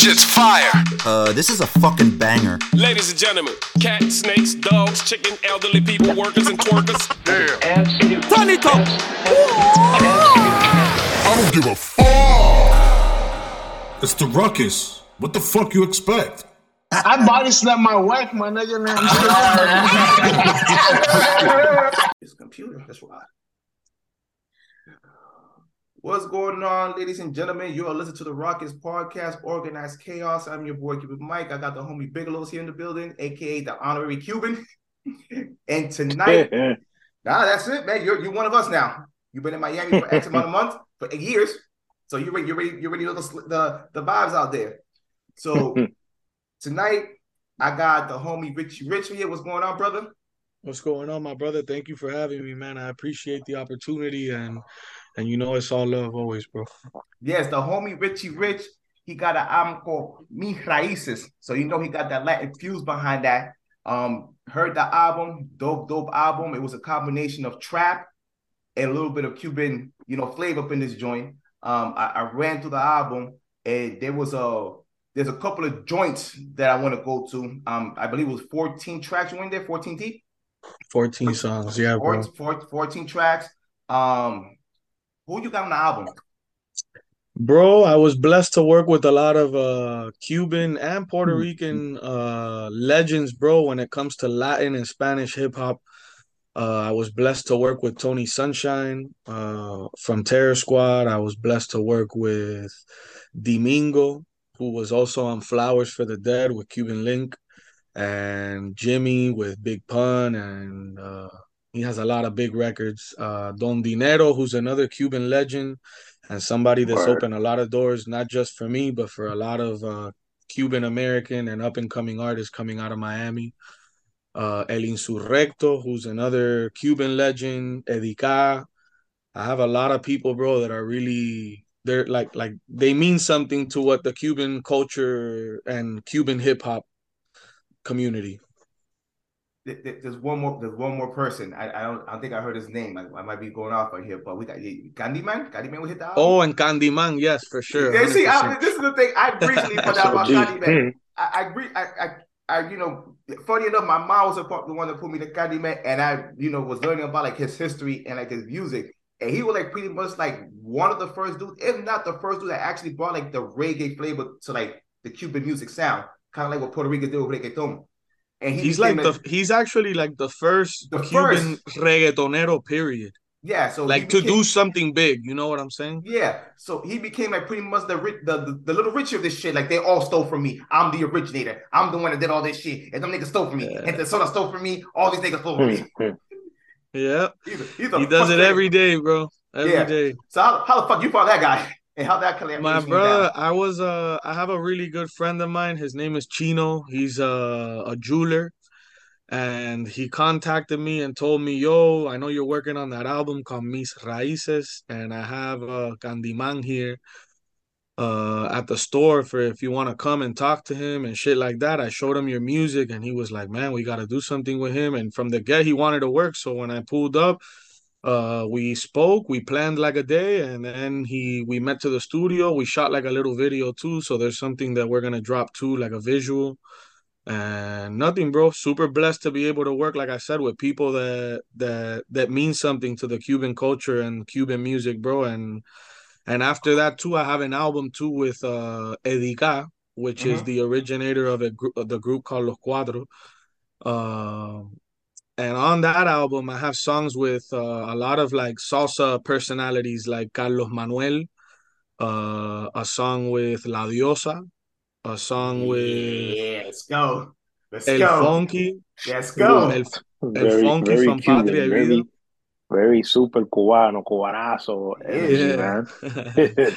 shit's fire. Uh, this is a fucking banger. Ladies and gentlemen, cats, snakes, dogs, chicken, elderly people, workers, and twerkers. Damn. Turn it up. I don't give a fuck. It's the ruckus. What the fuck you expect? I body slapped my wife, my nigga. Man. It's a computer. That's why. What's going on, ladies and gentlemen? You are listening to the Ruckus Podcast, Organized Chaos. I'm your boy, Cupid Mike. I got the homie Bigelow's here in the building, aka the honorary Cuban. and tonight, nah, that's it, man. You're you're one of us now. You've been in Miami for X amount of months, for eight years. So you're ready, you're ready, you're ready to know the, the, the vibes out there. So tonight, I got the homie Richy Rich here. What's going on, brother? What's going on, my brother? Thank you for having me, man. I appreciate the opportunity and and you know it's all love always, bro. Yes, the homie Richy Rich, he got an album called Mi Raíces. So you know he got that Latin fuse behind that. Um, heard the album, dope, dope album. It was a combination of trap and a little bit of Cuban, you know, flavor up in this joint. Um, I, I ran through the album and there was a there's a couple of joints that I want to go to. Um, I believe it was 14 tracks you in there, 14 deep. 14 songs, yeah, bro. 14, 14, 14 tracks. Um, who you got on the album? Bro, I was blessed to work with a lot of uh Cuban and Puerto Rican uh legends, bro, when it comes to Latin and Spanish hip hop. Uh, I was blessed to work with Tony Sunshine uh, from Terror Squad. I was blessed to work with Domingo, who was also on Flowers for the Dead with Cuban Link, and Jimmy with Big Pun, and uh, he has a lot of big records. Uh, Don Dinero, who's another Cuban legend, and somebody that's Word. opened a lot of doors, not just for me, but for a lot of uh, Cuban American and up and coming artists coming out of Miami uh, El Insurrecto, who's another Cuban legend, Edica. I have a lot of people, bro, that are really they're like like they mean something to what the Cuban culture and Cuban hip hop community. There- there- There's one more. There's one more person. I, I don't. I don't think I heard his name. I, I might be going off right here, but we got Candyman. Candyman will hit the album. Oh, and Candyman, yes, for sure. Yeah, see, I, this is the thing. I briefly put out about So. Candyman. I, I agree. I, I, I, you know, funny enough, my mom was the one that put me to Candyman, and I, you know, was learning about like his history and like his music. And he was like pretty much like one of the first dudes, if not the first dude, that actually brought like the reggae flavor to like the Cuban music sound, kind of like what Puerto Rico did with reggaeton. And he He's like became the he's actually like the first The Cuban first. reggaetonero, period. yeah, so he Like to do something big, you know what I'm saying? Yeah, so he became like pretty much the the, the the little Richie of this shit. Like they all stole from me. I'm the originator. I'm the one that did all this shit, and them niggas stole from me. And the soda stole from me. All these niggas stole from me. Yeah. He's a, he's a He does it frustrated- every day, bro. Every Yeah. day. So how, how the fuck you found that guy and how that collaboration My brother? I was uh I have a really good friend of mine. His name is Chino. He's uh, a jeweler. And he contacted me and told me, yo, I know you're working on that album called Mis Raíces, and I have uh Candyman here uh at the store for if you want to come and talk to him and shit like that. I showed him your music and he was like, Man, we gotta do something with him. And from the get he wanted to work. So when I pulled up, uh we spoke we planned like a day and then he we met to the studio. We shot like a little video too so there's something that we're gonna drop too like a visual. And nothing bro. Super blessed to be able to work like i said with people that that that mean something to the cuban culture and cuban music bro. And and after that too i have an album too with uh edica which is Mhm. the originator of a group the group called los cuadros. Um and on that album, I have songs with uh, a lot of like salsa personalities, like Carlos Manuel, uh, a song with La Diosa, a song with Yeah, let's go. Let's El go. Funky, Let's go. El, El Very, Funky very from Cuban, Patria y very, Vida. very super cubano, cubanazo energy, man.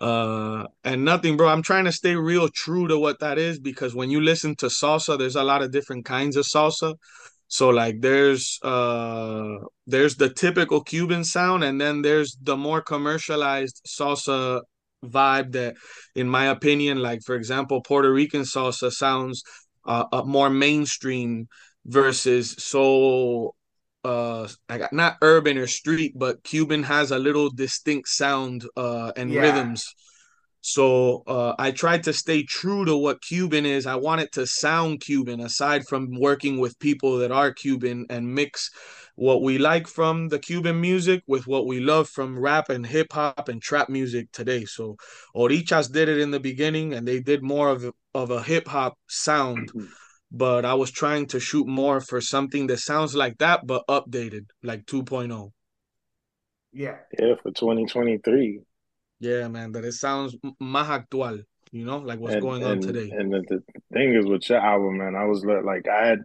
uh, and nothing, bro. I'm trying to stay real true to what that is because when you listen to salsa, there's a lot of different kinds of salsa. So like there's uh there's the typical Cuban sound and then there's the more commercialized salsa vibe that in my opinion like for example Puerto Rican salsa sounds uh, uh more mainstream versus so uh like not urban or street but Cuban has a little distinct sound uh and Yeah. rhythms So uh, I tried to stay true to what Cuban is. I wanted to sound Cuban, aside from working with people that are Cuban and mix what we like from the Cuban music with what we love from rap and hip hop and trap music today. So Orishas did it in the beginning, and they did more of of a hip hop sound. But I was trying to shoot more for something that sounds like that, but updated, like 2.0. Yeah. Yeah, for 2023. Yeah, man, that it sounds más actual, you know, like what's and, going on today. And the, the thing is with your album, man, I was like, I had,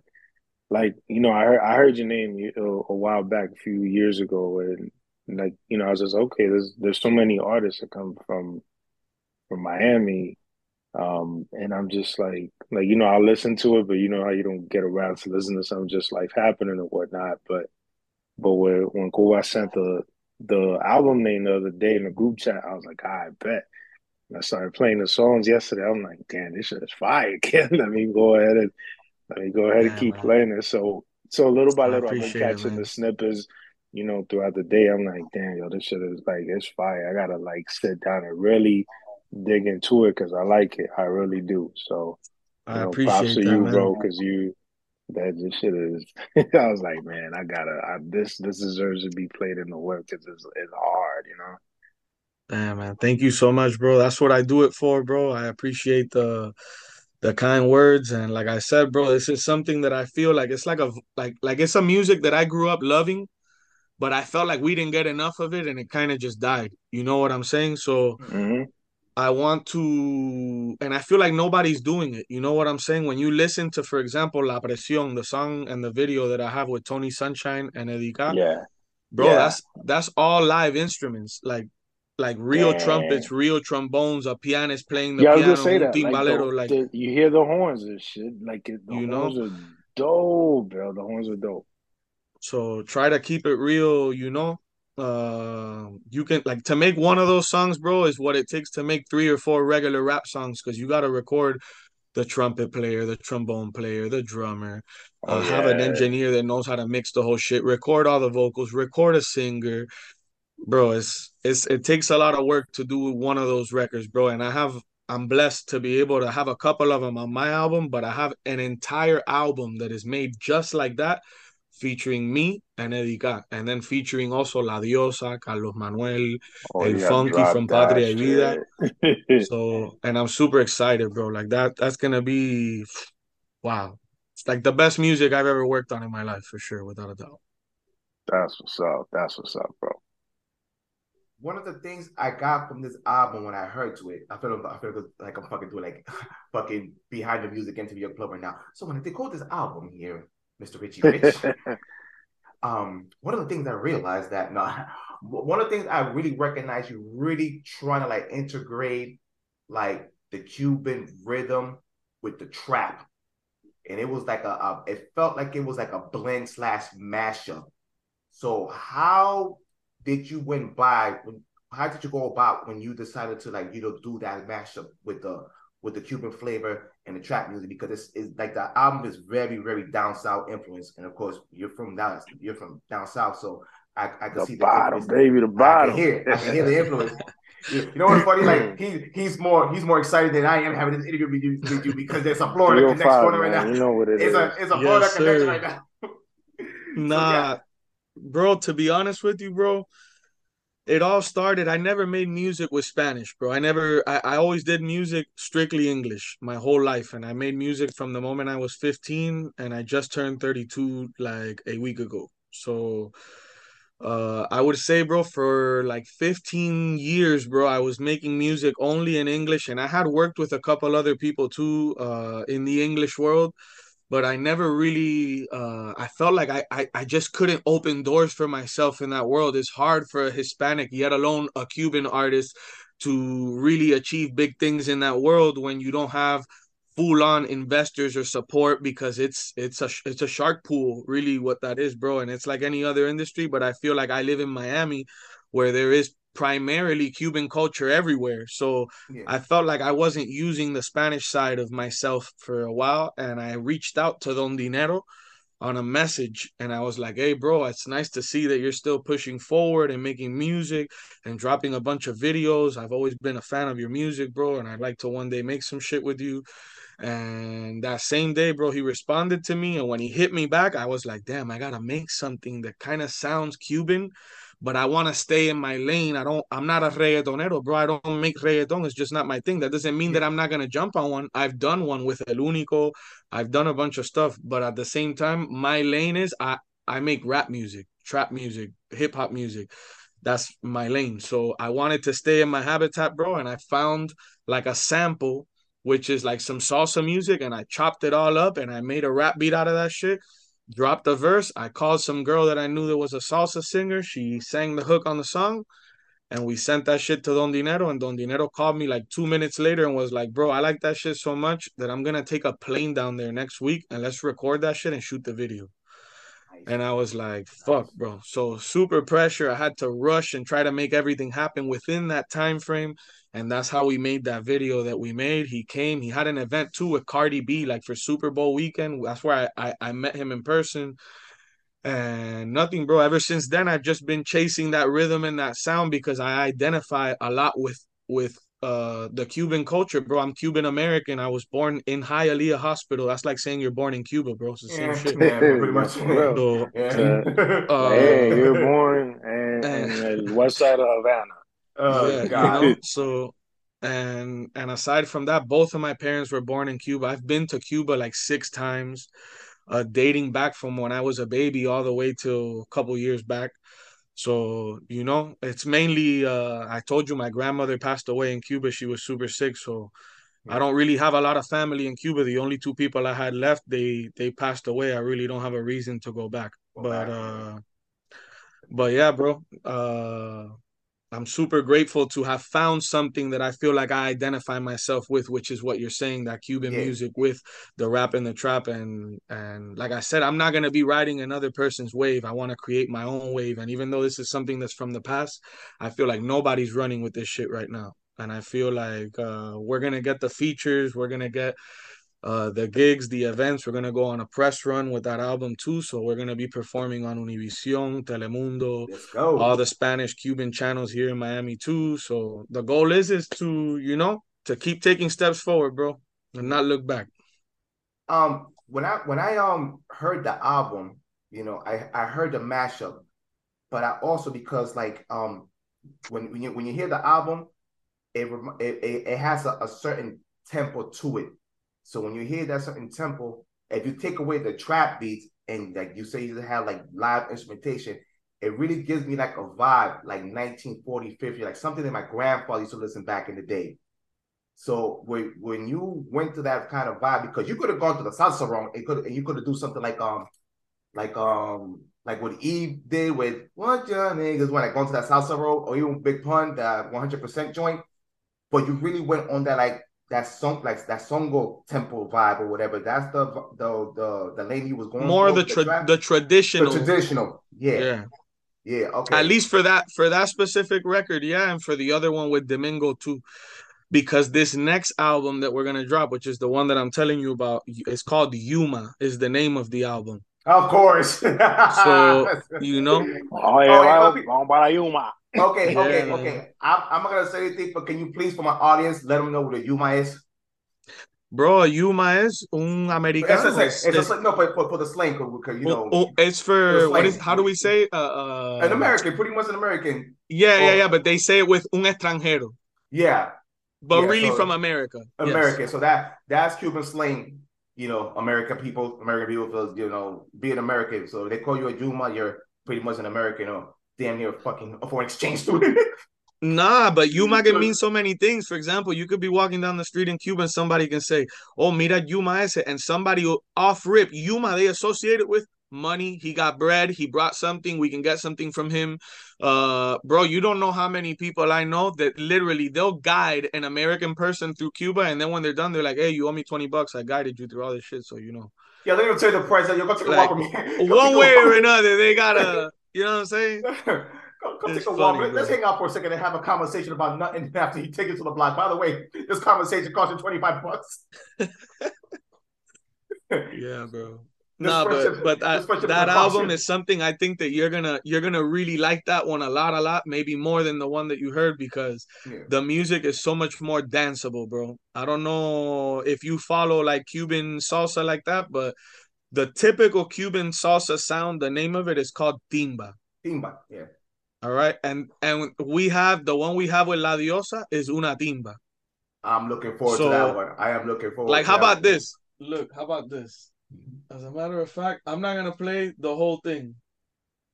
like, you know, I heard I heard your name a, a while back, a few years ago, and like, you know, I was just okay. There's there's so many artists that come from from Miami, um, and I'm just like, like you know, I listen to it, but you know how you don't get around to listen to something just life happening or whatnot. But but when when Cuba sent the the album name the other day in the group chat, I was like, I bet. And I started playing the songs yesterday. I'm like, damn, this shit is fire. Kid. let me go ahead and let me go ahead Yeah, and keep man. playing it. So so little by little, I've been appreciate it, catching the snippets, you know, throughout the day. I'm like, damn, yo, this shit is like it's fire. I gotta like sit down and really dig into it because I like it. I really do. So I know, props appreciate to that, you, man. bro, because you that just shit is. I was like, man, I gotta. I, this this deserves to be played in the work because it's it's hard, you know. Damn, man. Thank you so much, bro. That's what I do it for, bro. I appreciate the the kind words and like I said, bro, this is something that I feel like it's like a like like it's a music that I grew up loving, but I felt like we didn't get enough of it and it kind of just died. You know what I'm saying? So hmm I want to, and I feel like nobody's doing it. You know what I'm saying? When you listen to, for example, La Presión, the song and the video that I have with Tony Sunshine and Edica, Yeah. bro, yeah. that's that's all live instruments, like like real Damn. trumpets, real trombones, a pianist playing the Yeah, I was piano, say that. Like, timbalero, the, like the, you hear the horns and shit. Like it, the you know. horns are dope, bro. The horns are dope. So try to keep it real, you know. Uh, you can like to make one of those songs, bro, is what it takes to make three or four regular rap songs because you got to record the trumpet player, the trombone player, the drummer, Oh uh, have an engineer that knows how to mix the whole shit, record all the vocals, record a singer, bro. It's it's it takes a lot of work to do one of those records, bro. And I have I'm blessed to be able to have a couple of them on my album, but I have an entire album that is made just like that, featuring me and Edica, and then featuring also La Diosa, Carlos Manuel, Oh, El you Funky from that Patria y Vida. So, and I'm super excited, bro. Like that, that's gonna be, wow. It's like the best music I've ever worked on in my life, for sure, without a doubt. That's what's up. That's what's up, bro. One of the things I got from this album when I heard to it, I feel I feel like I'm fucking doing like fucking behind the music interview club right now. So when they call this album here, Mr. Richy Rich, um, one of the things I realized that no, one of the things I really recognize you really trying to like integrate like the Cuban rhythm with the trap, and it was like a, a it felt like it was like a blend slash mashup. So how did you went by? How did you go about when you decided to like you know do that mashup with the with the Cuban flavor and the trap music because it's, it's like the album is very very down south influence and of course you're from down you're from down south so I, I can The see the bottom, influence. baby, the bottom. I bottom. can hear it. I can hear the influence. You you know what's funny? Like he he's more he's more excited than I am having this interview with you, with you because there's a Florida connection 305, going right now. You know what it is. It's a it's a Yes, Florida sir. connection right now. Nah, yeah. bro, to be honest with you, bro, it all started. I never made music with Spanish, bro. I never, I, I always did music strictly English my whole life. And I made music from the moment I was 15 and I just turned 32 like a week ago. So, uh, I would say, bro, for like 15 years, bro, I was making music only in English and I had worked with a couple other people too, uh, in the English world but I never really uh I felt like I, I I just couldn't open doors for myself in that world. It's hard for a Hispanic, yet alone a Cuban artist to really achieve big things in that world when you don't have full on investors or support because it's it's a it's a shark pool really what that is bro and it's like any other industry but I feel like I live in Miami where there is primarily Cuban culture everywhere so Yeah. I felt like I wasn't using the Spanish side of myself for a while, and I reached out to Don Dinero on a message and I was like, "Hey bro, it's nice to see that you're still pushing forward and making music and dropping a bunch of videos. I've always been a fan of your music, bro, and I'd like to one day make some shit with you." And that same day, bro, he responded to me and when he hit me back, I was like, "Damn, I got to make something that kind of sounds Cuban." But I want to stay in my lane. I don't. I'm not a reggaetonero, bro. I don't make reggaeton. It's just not my thing. That doesn't mean that I'm not gonna jump on one. I've done one with El Único. I've done a bunch of stuff, but at the same time, my lane is I I make rap music, trap music, hip hop music. That's my lane. So I wanted to stay in my habitat, bro, and I found like a sample which is like some salsa music and I chopped it all up and I made a rap beat out of that shit. Dropped a verse. I called some girl that I knew that was a salsa singer. She sang the hook on the song and we sent that shit to Don Dinero. And Don Dinero called me like two minutes later and was like, Bro, I like that shit so much that I'm gonna take a plane down there next week and let's record that shit and shoot the video. And I was like, fuck, bro. So super pressure. I had to rush and try to make everything happen within that time frame. And that's how we made that video that we made. He came, he had an event too with Cardi B, like for Super Bowl weekend. That's where I, I, I met him in person and nothing bro ever since then i've just been chasing that rhythm and that sound because i identify a lot with with uh the cuban culture bro i'm cuban american i was born in hialeah hospital that's like saying you're born in cuba bro it's the same Yeah, shit yeah, pretty much. So, Yeah. uh, hey, you're born in, in the west side of Havana. Oh yeah, God. you know so and and aside from that both of my parents were born in cuba. I've been to cuba like six times uh dating back from when i was a baby all the way to a couple years back. So you know it's mainly uh i told you my grandmother passed away in cuba. She was super sick. So i don't really have a lot of family in cuba. The only two people i had left they they passed away. I really don't have a reason to go back. But uh but yeah bro. Uh I'm super grateful to have found something that I feel like I identify myself with, which is what you're saying, that Cuban Yeah. music with the rap and the trap. And and like I said, I'm not gonna be riding another person's wave. I want to create my own wave. And even though this is something that's from the past, I feel like nobody's running with this shit right now. And I feel like uh, we're gonna get the features, we're gonna get uh, the gigs, the events. We're gonna go on a press run with that album too. So we're gonna be performing on Univision, Telemundo, all the Spanish Cuban channels here in Miami too. So the goal is is to you know to keep taking steps forward, bro, and not look back. um when I when I um heard the album, you know, I I heard the mashup, but I also because like um when when you when you hear the album, it, it, it has a, a certain tempo to it. So when you hear that certain tempo, if you take away the trap beats and like you say you have like live instrumentation, it really gives me like a vibe like 1940, 50, like something that my grandfather used to listen back in the day. So when when you went to that kind of vibe, because you could have gone to the salsa room, it could and you could have do something like um like um like what Eve did with what your niggas when I gone to that salsa road or even Big Pun, that 100% joint. But you really went on that like that song like that songo temple vibe or whatever. That's the the the the lane you was going More the with tra- trap. the traditional, the traditional. Yeah. Yeah. yeah. Okay. At least for that for that specific record, yeah, and for the other one with Domingo too. Because this next album that we're gonna drop, which is the one that I'm telling you about, it's called Yuma, is the name of the album. Of course. So you know, Oh, yeah, Oh, vamos, yeah, vamos para Yuma. Okay, Yeah, okay, man. okay. I'm, I'm not gonna say anything, but can you please, for my audience, let them know what a Yuma is? bro, a Yuma is un It's, americano. a, It's, it's, it's, a, no, for, for, for the slang, because you know, oh, it's for it's what is how do we say uh, uh an American, pretty much an American. Yeah, yeah, Oh. yeah, but they say it with un extranjero, Yeah, but Yeah, really so- from America. Yes. American. So that that's Cuban slang. You know, American people, American people, feel, you know, being American. So they call you a Yuma, you're pretty much an American or damn near a fucking a foreign exchange student. Nah, but Yuma can mean so many things. For example, you could be walking down the street in Cuba and somebody can say, "Oh, mira Yuma ese," and somebody will off rip Yuma they associate it with money. He got bread. He brought something. We can get something from him. Uh, bro, you don't know how many people I know that literally they'll guide an American person through Cuba, and then when they're done, they're like, "Hey, you owe me twenty bucks. I guided you through all this shit, so you know." yeah, they're gonna tell you the price. You're gonna take a Like, walk with me. One way or another, they gotta. You know what I'm saying? It's take a walk. Let's hang out for a second and have a conversation about nothing after you take it to the block. By the way, this conversation cost you 25 bucks. Yeah, bro. This friendship- but but this that, that album is something I think that you're gonna you're gonna really like that one a lot, a lot, maybe more than the one that you heard because Yeah. the music is so much more danceable, bro. I don't know if you follow like Cuban salsa like that, but the typical Cuban salsa sound, the name of it is called timba. Timba, yeah. All right, and and we have the one we have with La Diosa is una timba. I'm looking forward So, to that one. I am looking forward. Like, to how that about one. this? Look, how about this? As a matter of fact, I'm not gonna play the whole thing,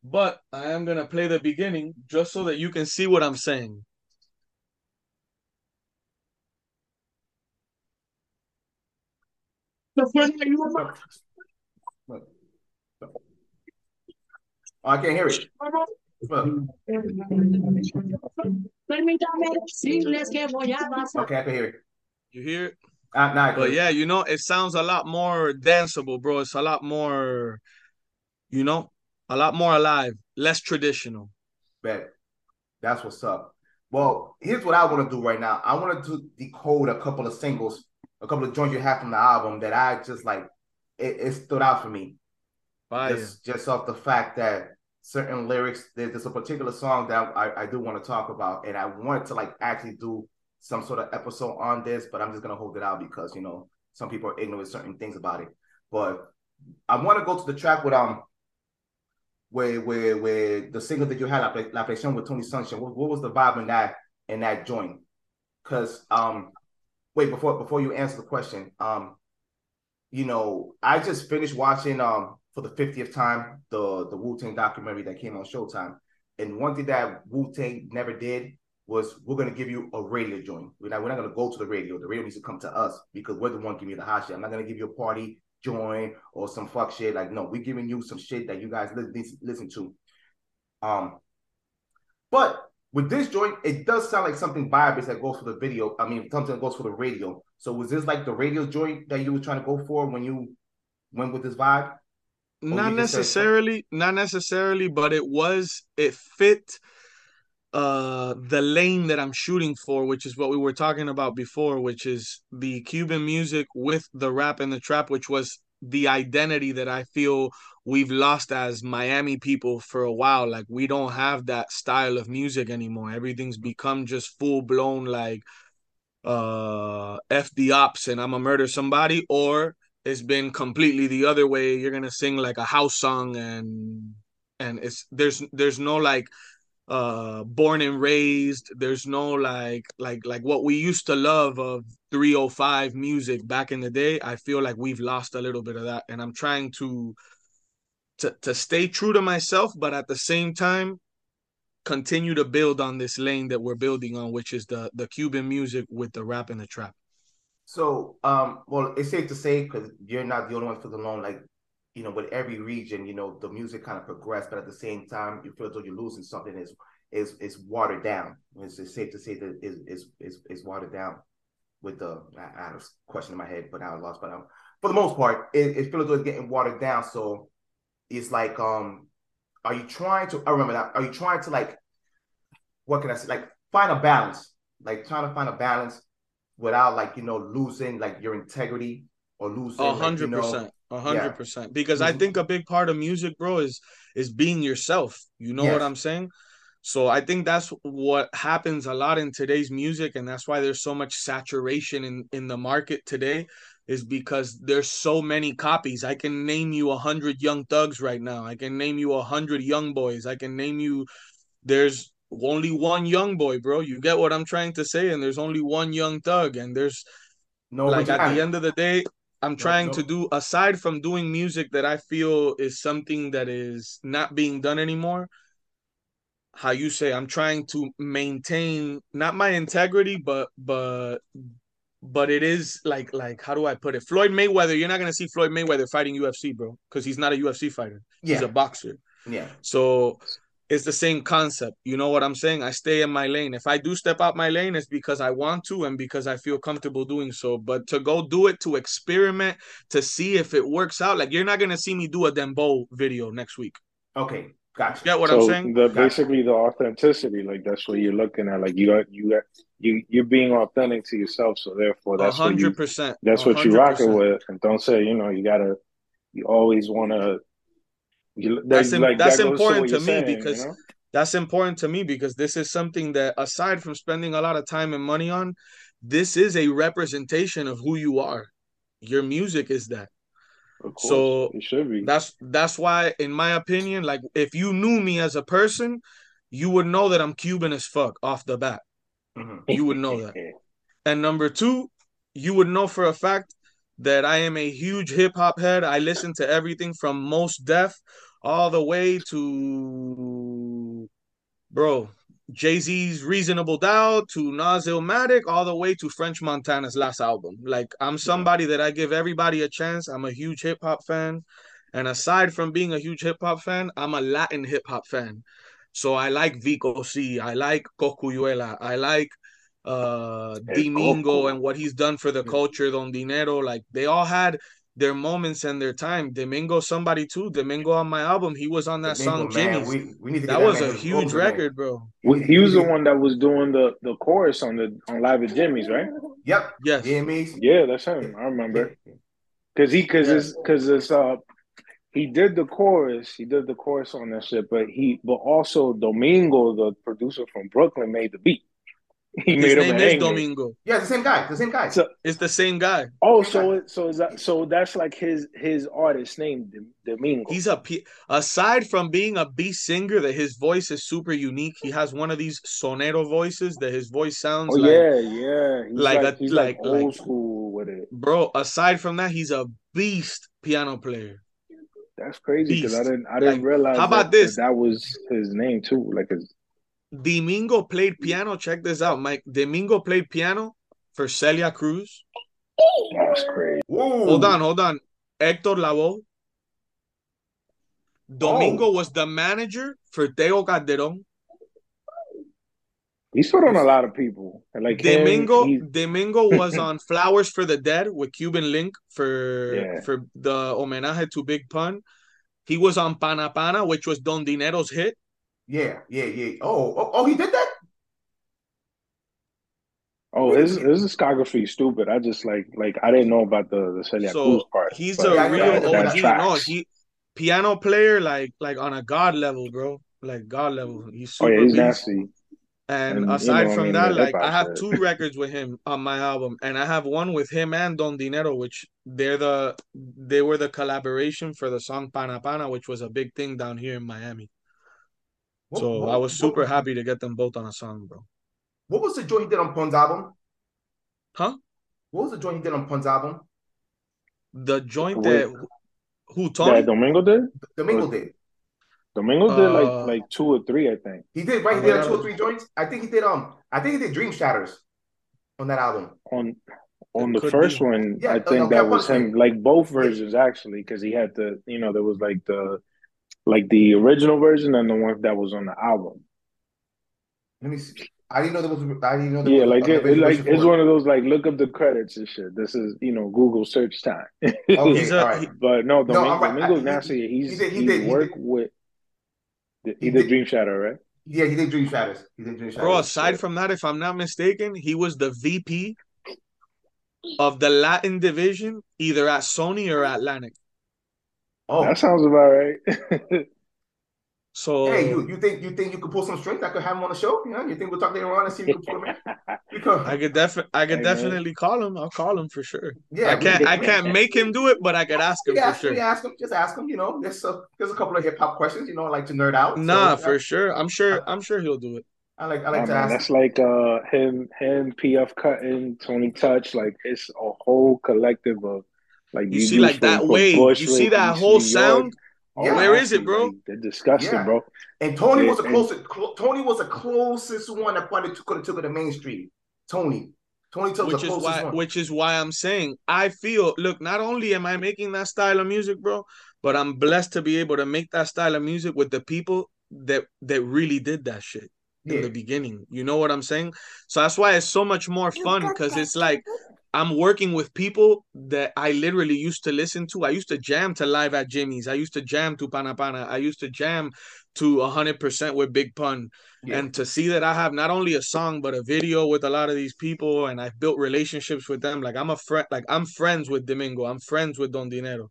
but I am gonna play the beginning just so that you can see what I'm saying. Oh, I can't hear it. Permítame decirles que voy a pasar. Okay, I can hear it. You hear it? Uh, I But yeah, you know, it sounds a lot more danceable, bro. It's a lot more, you know, a lot more alive, less traditional. Bet. That's what's up. Well, here's what I want to do right now. I want to decode a couple of singles, a couple of joints you have from the album that I just like. It, it stood out for me. Fire. just just off the fact that certain lyrics there's, a particular song that I, I do want to talk about and i wanted to like actually do some sort of episode on this but i'm just gonna hold it out because you know some people are ignorant certain things about it but i want to go to the track with um where where where the single that you had la, presión with tony sunshine what, what was the vibe in that in that joint because um wait before before you answer the question um you know i just finished watching um for the 50th time the the Wu-Tang documentary that came on Showtime. And one thing that Wu-Tang never did was we're gonna give you a radio joint. We're not, we're not gonna go to the radio. The radio needs to come to us because we're the one giving you the hot shit. I'm not gonna give you a party joint or some fuck shit. Like, no, we're giving you some shit that you guys listen, listen to. Um, but with this joint, it does sound like something Bibles that goes for the video. I mean, something that goes for the radio. So was this like the radio joint that you were trying to go for when you went with this vibe? Not you just said- necessarily not necessarily but it was it fit uh the lane that i'm shooting for which is what we were talking about before which is the cuban music with the rap and the trap which was the identity that i feel we've lost as miami people for a while. Like we don't have that style of music anymore. Everything's become just full blown like uh f the ops and i'm a murder somebody or it's been completely the other way. You're gonna sing like a house song and and it's there's there's no like uh born and raised. There's no like like like what we used to love of 305 music back in the day. I feel like we've lost a little bit of that and i'm trying to to to stay true to myself but at the same time continue to build on this lane that we're building on which is the the cuban music with the rap and the trap So, um, well, it's safe to say because you're not the only one feeling alone. Like, you know, with every region, you know, the music kind of progressed, but at the same time, you feel as though you're losing something. Is is is watered down? It's, it's safe to say that is is is is watered down. With the I, I had a question in my head, but now I lost. But um, for the most part, it, it feels as though it's getting watered down. So it's like, um, are you trying to? I remember that. Are you trying to like, what can I say? Like find a balance, like trying to find a balance without like you know losing like your integrity or losing A hundred percent A hundred percent. Because I Mhm. think a big part of music, bro, is is being yourself. You know what I'm saying? So I think that's what happens a lot in today's music, and that's why there's so much saturation in in the market today, is because there's so many copies. I can name you a hundred young thugs right now. I can name you a hundred young boys. I can name you. There's only one young boy, bro. You get what I'm trying to say? And there's only one young thug, and there's No, like at the end of the day i'm trying no. to do aside from doing music that i feel is something that is not being done anymore how you say i'm trying to maintain not my integrity but but but it is like like how do i put it floyd mayweather you're not going to see floyd mayweather fighting ufc bro because he's not a ufc fighter he's a boxer yeah, so it's the same concept. You know what I'm saying? I stay in my lane. If I do step out my lane, it's because I want to and because I feel comfortable doing so. But to go do it, to experiment, to see if it works out, like you're not gonna see me do a Dembow video next week. okay, gotcha. Get what so I'm saying? the Gotcha. basically the authenticity, like that's what you're looking at. Like you got you got you you're being authentic to yourself, so therefore that's hundred percent. that's A what you hundred rocking with. And don't say, you know, you gotta you always want to. That's im- that's to important what to me saying, you because know? that's important to me because this is something that aside from spending a lot of time and money on, this is a representation of who you are. Your music is that. So it should be. That's that's why, in my opinion, like if you knew me as a person, you would know that I'm Cuban as fuck off the bat. Mhm. You would know that. And number two, you would know for a fact that I am a huge hip hop head. I listen to everything from Mos Def all the way to bro Jay Z's Reasonable Doubt to Nas Illmatic, all the way to French Montana's last album. Like I'm somebody that I give everybody a chance. I'm a huge hip hop fan, and aside from being a huge hip hop fan, I'm a Latin hip hop fan. So I like Vico C, I like Cocuyuela, I like uh Domingo and what he's done for the culture, Don Dinero. Like they all had their moments and their time. Domingo, somebody too. Domingo on my album, he was on that Domingo, song man, Jimmy's. we, we need to that get was a huge vocals, record, bro. Well, He was the one that was doing the the chorus on the on Live at Jimmy's, right? Yep. Yes. Yeah, me. Yeah, that's him. I remember. Cause he, cause Yeah. it's, cause it's, uh, he did the chorus. He did the chorus on that shit. But he, but also Domingo, the producer from Brooklyn, made the beat. He His made name an is angry. Domingo. Yeah, the same guy. The same guy. So- It's the same guy. Oh, so it, so is that so? That's like his his artist name, Dom- Domingo. He's a P- aside from being a B singer, that his voice is super unique. He has one of these sonero voices that his voice sounds oh like. yeah, yeah. He's like like, a- he's like- like, old like- school with it. Bro, aside from that, he's a beast piano player. That's crazy because I didn't I didn't Like, realize. how about that, this? That, that was his name too. Like his Domingo played piano. Check this out, Mike. Domingo played piano for Celia Cruz. that's crazy. Whoa. Hold on, hold on. Hector Lavoe. Oh. Domingo Oh. was the manager for Teo Calderon. He's put on a lot of people. Like Domingo he- Domingo was on Flowers for the Dead with Cuban Link for Yeah. for the homenaje to Big Pun. He was on Pana Pana, which was Don Dinero's hit. Yeah, yeah, yeah. Oh, oh, oh, he did that? Oh, his his discography is stupid. I just like like I didn't know about the the Celia Cruz So part. he's a Yeah, real that- that OG. No, he piano player like like on a god level, bro. Like god level. He's oh super yeah, he's beast. nasty. And, And, you aside know, I from mean, that, like I have shit. two records with him on my album, and I have one with him and Don Dinero, which they're the they were the collaboration for the song Pana Pana, which was a big thing down here in Miami. What- So what- I was super what- happy to get them both on a song, bro. What was the joint he did on Pun's album? Huh? What was the joint he did on Pun's album? The joint Wait. that who Tony? Yeah, Domingo did. Domingo Or- did. Domingo did Uh, like like two or three, I think. He did right. He did yeah. two or three joints. I think he did. Um, I think he did Dream Shatters on that album. On on It the first be. one, Yeah, I uh, think okay, that was him. Like both versions actually, because he had the you know there was like the like the original version and the one that was on the album. Let me see. I didn't know there was. I didn't know there Yeah, was like a it, it- like it's one of those like look up the credits and shit. This is you know Google search time. Okay, He's a- all right. But no, No, Domingo, I'm right. Domingo's He- nasty. He's he did- he he did- he work did- with. He, he did did- Dream Shadow, right? Yeah, he did Dream Shatters. He did Dream Shatters. Bro, aside from that, if I'm not mistaken, he was the VP of the Latin division, either at Sony or Atlantic. Oh, That sounds about right. So hey, you, you think you think you could pull some strength? I could have him on the show. You know, you think we'll talk later on and see if we can pull him in? We could. I could definitely, I could Hey, man. definitely call him. I'll call him for sure. Yeah, I can't, I can't make him do it, but I could ask him Yeah, for ask him, sure. yeah, ask him. Just ask him. You know, there's a there's a couple of hip hop questions. You know, I like to nerd out. so, Nah, yeah, for sure. I'm sure, I'm sure he'll do it. I like I Oh, like to man, ask. that's like uh him, him, PF Cuttin, Tony Touch. Like it's a whole collective of like You see, like from- that from wave. You see that East whole New sound. Oh, Yeah. Where is it, bro? they're disgusting, Yeah. bro. And Tony Yeah, was the and- closest. Cl- Tony was the closest one that probably could have took it to Main Street. Tony. Tony took which the is closest why one. which is why I'm saying I feel look not only am I making that style of music bro but I'm blessed to be able to make that style of music with the people that that really did that shit in yeah. the beginning you know what I'm saying so that's why it's so much more fun because it's like I'm working with people that I literally used to listen to I used to jam to live at Jimmy's I used to jam to Pana Pana I used to jam to 100% with Big Pun yeah. and to see that I have not only a song but a video with a lot of these people, and I've built relationships with them. Like I'm a friend, like I'm friends with Domingo, I'm friends with Don Dinero.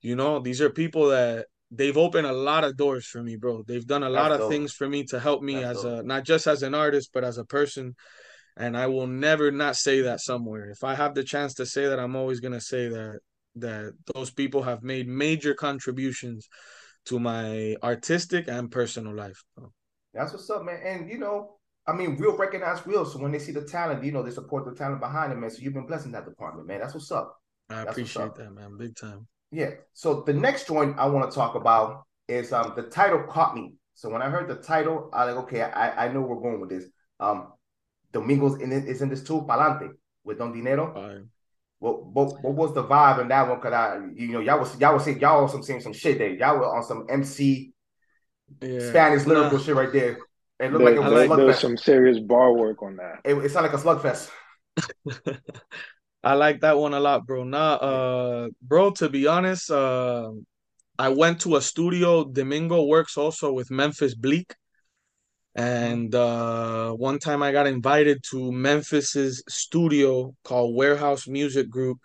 You know, these are people that they've opened a lot of doors for me, bro. They've done a lot That's of dope. things for me to help me That's as dope. a not just as an artist, but as a person. And I will never not say that somewhere. If I have the chance to say that, I'm always gonna say that that those people have made major contributions to my artistic and personal life. That's what's up, man. And you know, I mean, real recognize real. So when they see the talent, you know, they support the talent behind it, man. So you've been blessing that department, man. That's what's up. I That's appreciate up. that, man. Big time. Yeah. So the next joint I want to talk about is um the title caught me. So when I heard the title, I like, okay, I I know we're going with this. Um Domingos in it is in this too, Palante with Don Dinero. Fire. What, what what was the vibe in that one? Cause I you know y'all was y'all was saying y'all was some saying some shit there. Y'all were on some MC Yeah. Spanish lyrical Nah. shit right there. It looked There, like it I was there, a like- there was slugfest. some serious bar work on that. It, it sounded like a slugfest. I like that one a lot, bro. Nah, uh, bro, to be honest, uh, I went to a studio. Domingo works also with Memphis Bleek. And uh, one time I got invited to Memphis's studio called Warehouse Music Group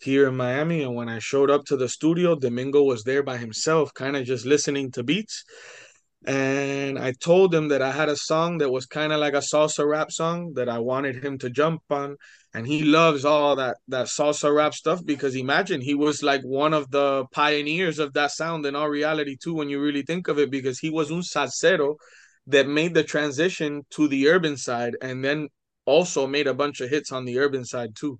here in Miami. And when I showed up to the studio, Domingo was there by himself, kind of just listening to beats. And I told him that I had a song that was kind of like a salsa rap song that I wanted him to jump on. And he loves all that that salsa rap stuff because imagine he was like one of the pioneers of that sound in all reality too, when you really think of it, because he was un salsero that made the transition to the urban side and then also made a bunch of hits on the urban side too.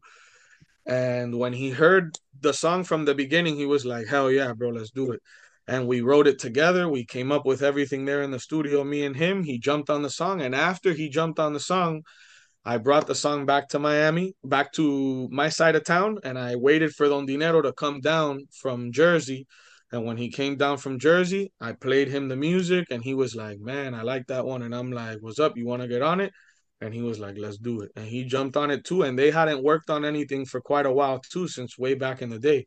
And when he heard the song from the beginning, he was like, Hell yeah, bro, let's do it. And we wrote it together. We came up with everything there in the studio, me and him. He jumped on the song. And after he jumped on the song, I brought the song back to Miami, back to my side of town, and I waited for Don Dinero to come down from Jersey. And when he came down from Jersey, I played him the music, and he was like, "Man, I like that one." And I'm like, "What's up? You want to get on it?" And he was like, "Let's do it." And he jumped on it too. And they hadn't worked on anything for quite a while too, since way back in the day.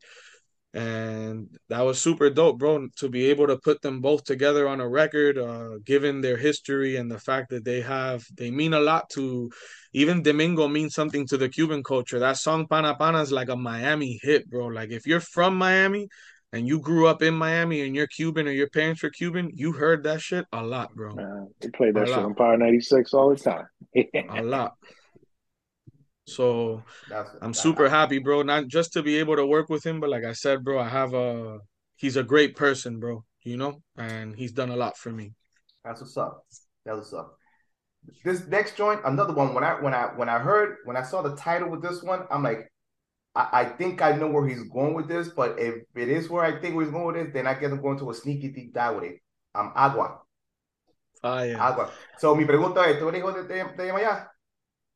And that was super dope, bro, to be able to put them both together on a record, uh, given their history and the fact that they have, they mean a lot to, even Domingo means something to the Cuban culture. That song Pana Pana is like a Miami hit, bro. Like if you're from Miami and you grew up in Miami and you're Cuban or your parents were Cuban, you heard that shit a lot, bro. Man, they played that A shit lot. on Power 96 all the time. A lot. So That's I'm super happy, bro. Not just to be able to work with him, but like I said, bro, I have a he's a great person, bro. You know, and he's done a lot for me. That's what's up. That's what's up. This next joint, another one. When I when I when I heard when I saw the title with this one, I'm like, I, I think I know where he's going with this. But if it is where I think where he's going with it, then I guess I'm going to a sneaky deep dive with it. Um, agua, Ah, yeah. agua. So mi pregunta es, ¿tú eres hijo de, de, de Yemayá?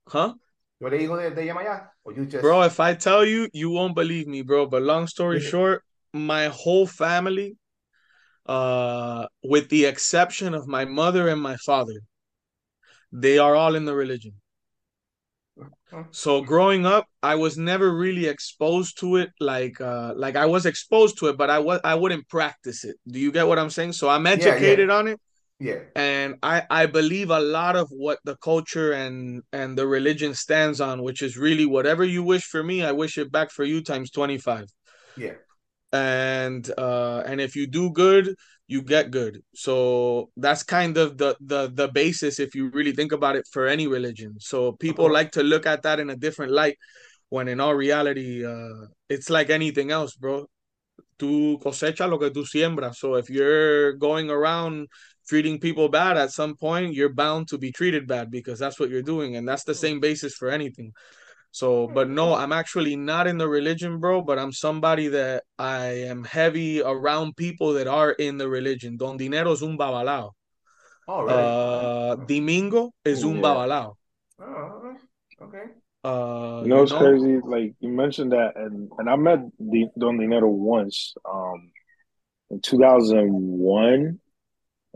Huh? ¿Tú eres hijo de, de Yemayá? Or you just Bro, if I tell you, you won't believe me, bro. But long story short, my whole family, uh, with the exception of my mother and my father, they are all in the religion. So growing up, I was never really exposed to it like uh like I was exposed to it, but I was I wouldn't practice it. Do you get what I'm saying? So I'm yeah. educated on it yeah, and I I believe a lot of what the culture and and the religion stands on, which is really whatever you wish for me, I wish it back for you times 25 yeah, and uh and if you do good you get good. So that's kind of the the the basis if you really think about it for any religion. So people course. like to look at that in a different light when in all reality uh it's like anything else bro. Tú cosecha lo que tú siembra. so if you're going around treating people bad at some point you're bound to be treated bad because that's what you're doing and that's the same basis for anything so, but no, I'm actually not in the religion, bro, but I'm somebody that I am heavy around people that are in the religion. Don Dinero es un babalao. Oh, really? Uh, Domingo is un Yeah. babalao. oh, okay. Uh, You know, it's crazy. Like you mentioned that, and and I met the Don Dinero once, um, in two thousand one,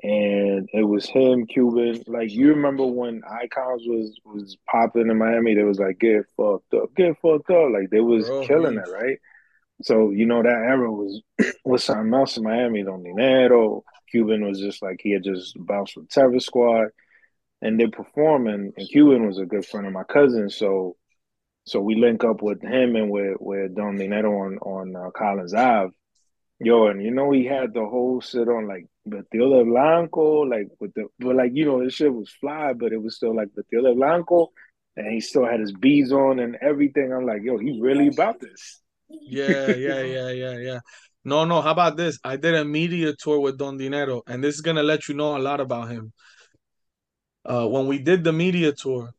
and it was him, Cuban. Like you remember when Iconz was was popping in Miami? They was like, "Get fucked up, get fucked up." Like they was Bro, killing it, right? So you know that era was was something else in Miami. Don Dinero, Cuban was just like he had just bounced with Terror Squad, and they're performing. And Cuban was a good friend of my cousin, so so we link up with him and with with Don Dinero on on uh, Collins Ave, Yo, and you know he had the whole sit on like Vestido de Blanco, like with the but like you know this shit was fly, but it was still like Vestido de Blanco, and he still had his beads on and everything. I'm like, yo, he really about this. Yeah, yeah, yeah, yeah, yeah. No, no. How about this? I did a media tour with Don Dinero, and this is gonna let you know a lot about him. Uh, when we did the media tour,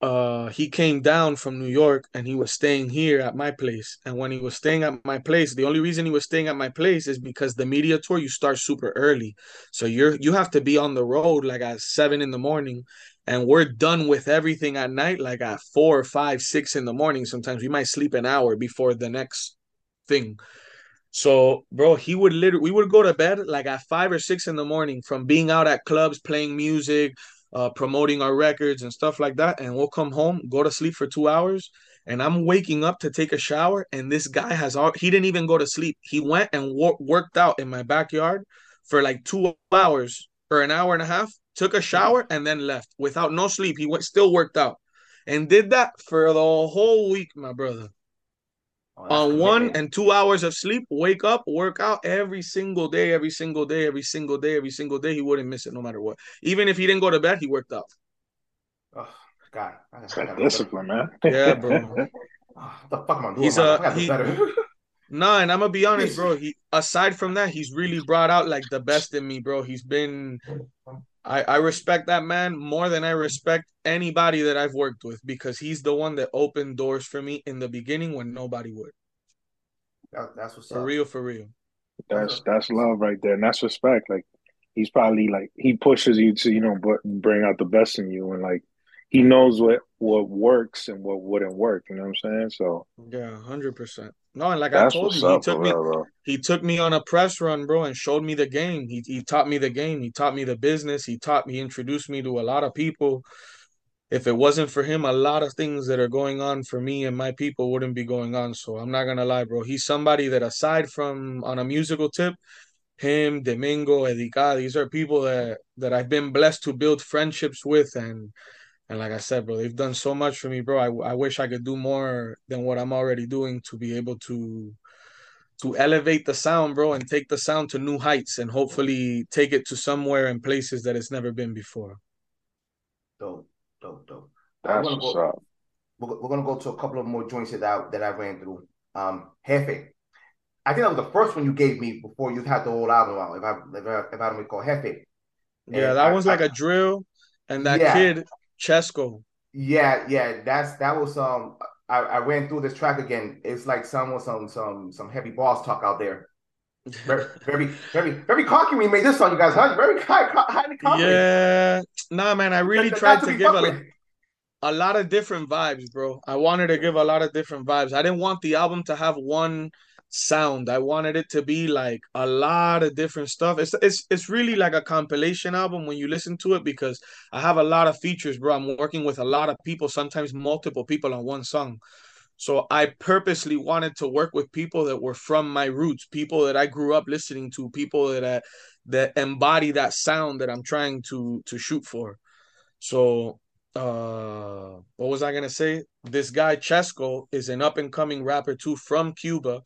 uh, he came down from New York and he was staying here at my place. And when he was staying at my place, the only reason he was staying at my place is because the media tour you start super early, so you're you have to be on the road like at seven in the morning, and we're done with everything at night like at four, five, six in the morning. Sometimes we might sleep an hour before the next thing. So, bro, he would literally we would go to bed like at five or six in the morning from being out at clubs, playing music, uh, promoting our records and stuff like that. And we'll come home, go to sleep for two hours, and I'm waking up to take a shower. And this guy has all he didn't even go to sleep. He went and wor- worked out in my backyard for like two hours or an hour and a half. Took a shower and then left without no sleep. He went still worked out and did that for the whole week, my brother Oh, on uh, one and two hours of sleep, wake up, work out every single day, every single day, every single day, every single day. He wouldn't miss it no matter what. Even if he didn't go to bed, he worked out. Oh God, I It's like discipline, man. Yeah, bro. Oh, the fuck am I doing? He's man? Uh, I a gotta do he. better. Nah, and I'm gonna be honest, bro. He aside from that, he's really brought out like the best in me, bro. He's been I, I respect that man more than I respect anybody that I've worked with because he's the one that opened doors for me in the beginning when nobody would. That- that's what's For up. real, for real. That's that's love right there, and that's respect. Like he's probably like he pushes you to you know but bring out the best in you, and like he knows what what works and what wouldn't work. You know what I'm saying? So Yeah, hundred percent. No, and like I told you, he took me real, he took me on a press run, bro, and showed me the game. He he taught me the game. He taught me the business. He taught me, introduced me to a lot of people. If it wasn't for him, a lot of things that are going on for me and my people wouldn't be going on. So I'm not gonna lie, bro. He's somebody that aside from on a musical tip, him, Domingo, Edica, these are people that that I've been blessed to build friendships with and and like I said, bro, they've done so much for me, bro. I, I wish I could do more than what I'm already doing to be able to to elevate the sound, bro, and take the sound to new heights and hopefully take it to somewhere and places that it's never been before. Dope, dope, dope. I'm That's gonna what's go. up. We're, we're gonna go to a couple of more joints that I, that I ran through. Um, Jefe. I think that was the first one you gave me before you had the whole album out. If I if I, if I don't recall, Jefe. Yeah, that I- was like I- a drill, and that Yeah. kid Chesco. Yeah, yeah, that's that was um. I, I ran through this track again. It's like some some some some heavy boss talk out there. Very very very very cocky We made this song, you guys. Huh? Very high, highly confident. Yeah, nah, man. I really tried not to give a with. a lot of different vibes, bro. I wanted to give a lot of different vibes. I didn't want the album to have one sound. I wanted it to be like a lot of different stuff. It's it's it's really like a compilation album when you listen to it because I have a lot of features, bro. I'm working with a lot of people, sometimes multiple people on one song. So I purposely wanted to work with people that were from my roots, people that I grew up listening to, people that I, that embody that sound that I'm trying to to shoot for. So uh what was I gonna say? This guy Chesco is an up and coming rapper too from Cuba.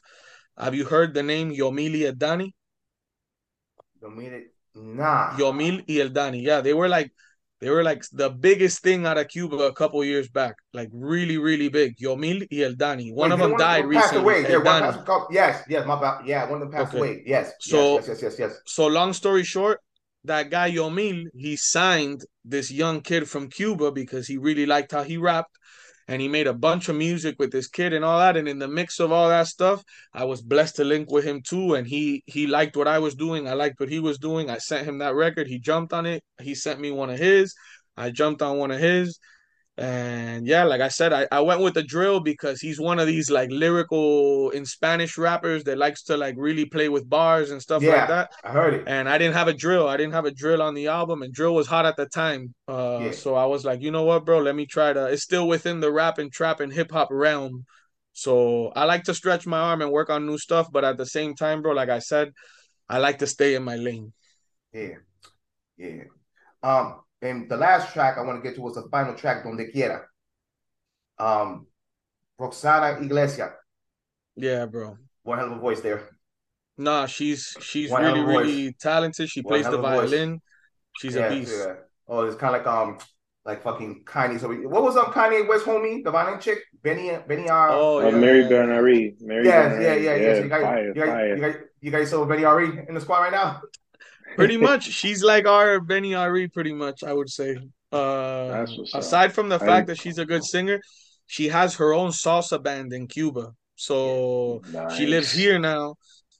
Have you heard the name Yomil y El Dani? It. Nah. Yomil y El Dani. Yeah, they were like they were like the biggest thing out of Cuba a couple years back. Like really, really big. Yomil y El Dani. One Wait, of them died recently. away. Yeah, Dani. passed, yes, yes, my bad. Yeah, one of them passed Okay. away. Yes, So- yes, yes, yes, yes, yes. So long story short, that guy Yomil, he signed this young kid from Cuba because he really liked how he rapped. And he made a bunch of music with this kid and all that. And in the mix of all that stuff, I was blessed to link with him too. And he he liked what I was doing. I liked what he was doing. I sent him that record. He jumped on it. He sent me one of his. I jumped on one of his. And yeah, like I said, I, I went with the drill because he's one of these like lyrical in Spanish rappers that likes to like really play with bars and stuff Yeah. like that I heard it. and I didn't have a drill. I didn't have a drill on the album, and drill was hot at the time. Uh, Yeah. so I was like, you know what, bro? Let me try to. It's still within the rap and trap and hip hop realm. So I like to stretch my arm and work on new stuff, but at the same time, bro, like I said, I like to stay in my lane. Yeah, yeah. Um, and the last track I want to get to was the final track, Donde Quiera. Um, Roxana Iglesia, Yeah, bro. one hell of a voice there. Nah, she's she's One really of a voice. really talented. She One plays the of a voice. violin. She's yeah, a beast. yeah. Oh, it's kind of like um, like fucking Kanye. So we- what was um Kanye West homie, the violin chick, Benny, Benny R. Oh, Uh, yeah. Miri Ben-Ari. Mary yeah, Bernari. yeah, yeah, yeah. So you guys, fire, you got, fire. you got, you got yourself a Benny R. in the squad right now. Pretty much, she's like our Benny Ari. Pretty much, I would say. Uh, what's up. aside from the I- fact that she's a good singer, she has her own salsa band in Cuba. So she lives here now.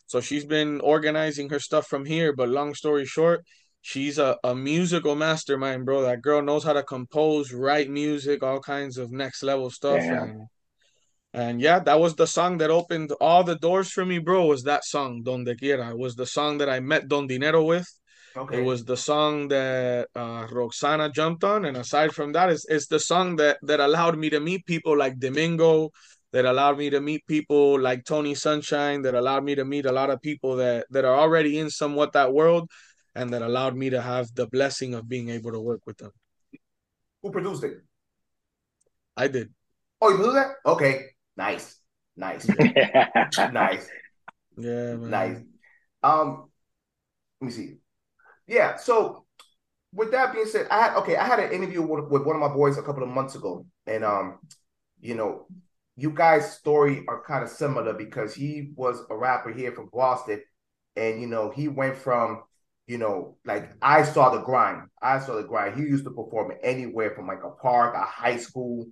So she's been organizing her stuff from here. But long story short, she's a, a musical mastermind, bro. That girl knows how to compose, write music, all kinds of next level stuff. Damn. And and yeah, that was the song that opened all the doors for me, bro. Was that song Donde Quiera? It was the song that I met Don Dinero with. Okay. It was the song that uh, Roxana jumped on, and aside from that, it's, it's the song that that allowed me to meet people like Domingo, that allowed me to meet people like Tony Sunshine, that allowed me to meet a lot of people that that are already in somewhat that world, and that allowed me to have the blessing of being able to work with them. Who produced it? I did. Oh, you produced that? Okay, nice, nice, nice, Yeah, man. nice. Um, let me see. Yeah. So, with that being said, I had okay. I had an interview with, with one of my boys a couple of months ago, and um, you know, you guys' story are kind of similar because he was a rapper here from Boston, and you know, he went from you know, like I saw the grind. I saw the grind. He used to perform anywhere from like a park, a high school,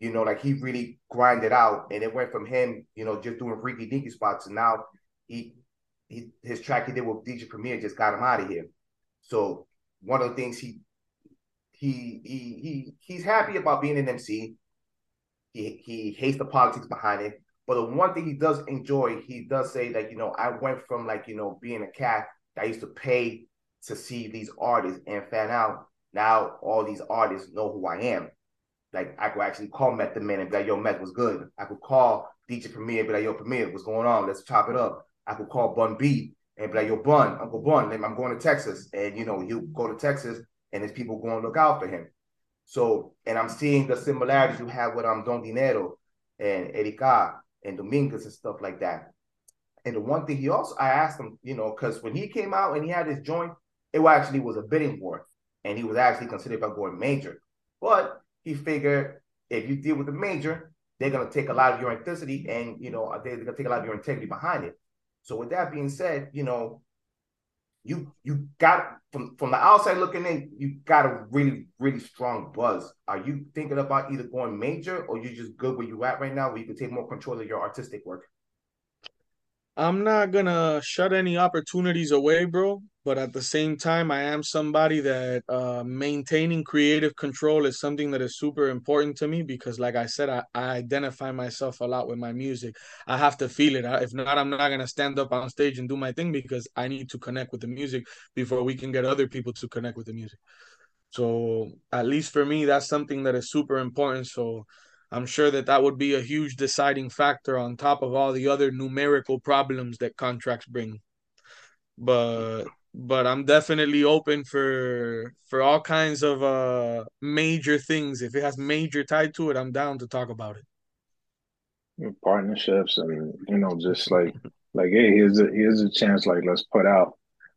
you know, like he really grinded out. And it went from him, you know, just doing freaky dinky spots. And now he he his track he did with DJ Premier just got him out of here. So one of the things he he he he he's happy about being an MC. He he hates the politics behind it. But the one thing he does enjoy, he does say that, you know, I went from like, you know, being a cat that used to pay to see these artists and fan out. Now all these artists know who I am. Like I could actually call Method Man and be like, yo, Meth was good. I could call DJ Premier and be like, yo, Premier, what's going on? Let's chop it up. I could call Bun B and be like, yo, Bun, Uncle Bun, I'm going to Texas. And you know, he'll go to Texas and there's people going to look out for him. So, and I'm seeing the similarities you have with um Don Dinero and Erika and Dominguez and stuff like that. And the one thing he also, I asked him, you know, because when he came out and he had his joint, it actually was a bidding war, and he was actually considered about going major. But he figured if you deal with the major, they're gonna take a lot of your authenticity, and you know, they're gonna take a lot of your integrity behind it. So with that being said, you know, you you got from from the outside looking in, you got a really really strong buzz. Are you thinking about either going major or you just good where you at right now, where you can take more control of your artistic work? I'm not gonna shut any opportunities away, bro. But at the same time, I am somebody that uh, maintaining creative control is something that is super important to me because, like I said, I, I identify myself a lot with my music. I have to feel it. If not, I'm not gonna stand up on stage and do my thing because I need to connect with the music before we can get other people to connect with the music. So at least for me, that's something that is super important. So I'm sure that that would be a huge deciding factor on top of all the other numerical problems that contracts bring. But but I'm definitely open for for all kinds of uh major things. If it has major tied to it, I'm down to talk about it. partnerships and you know just like like hey here's a here's a chance like let's put out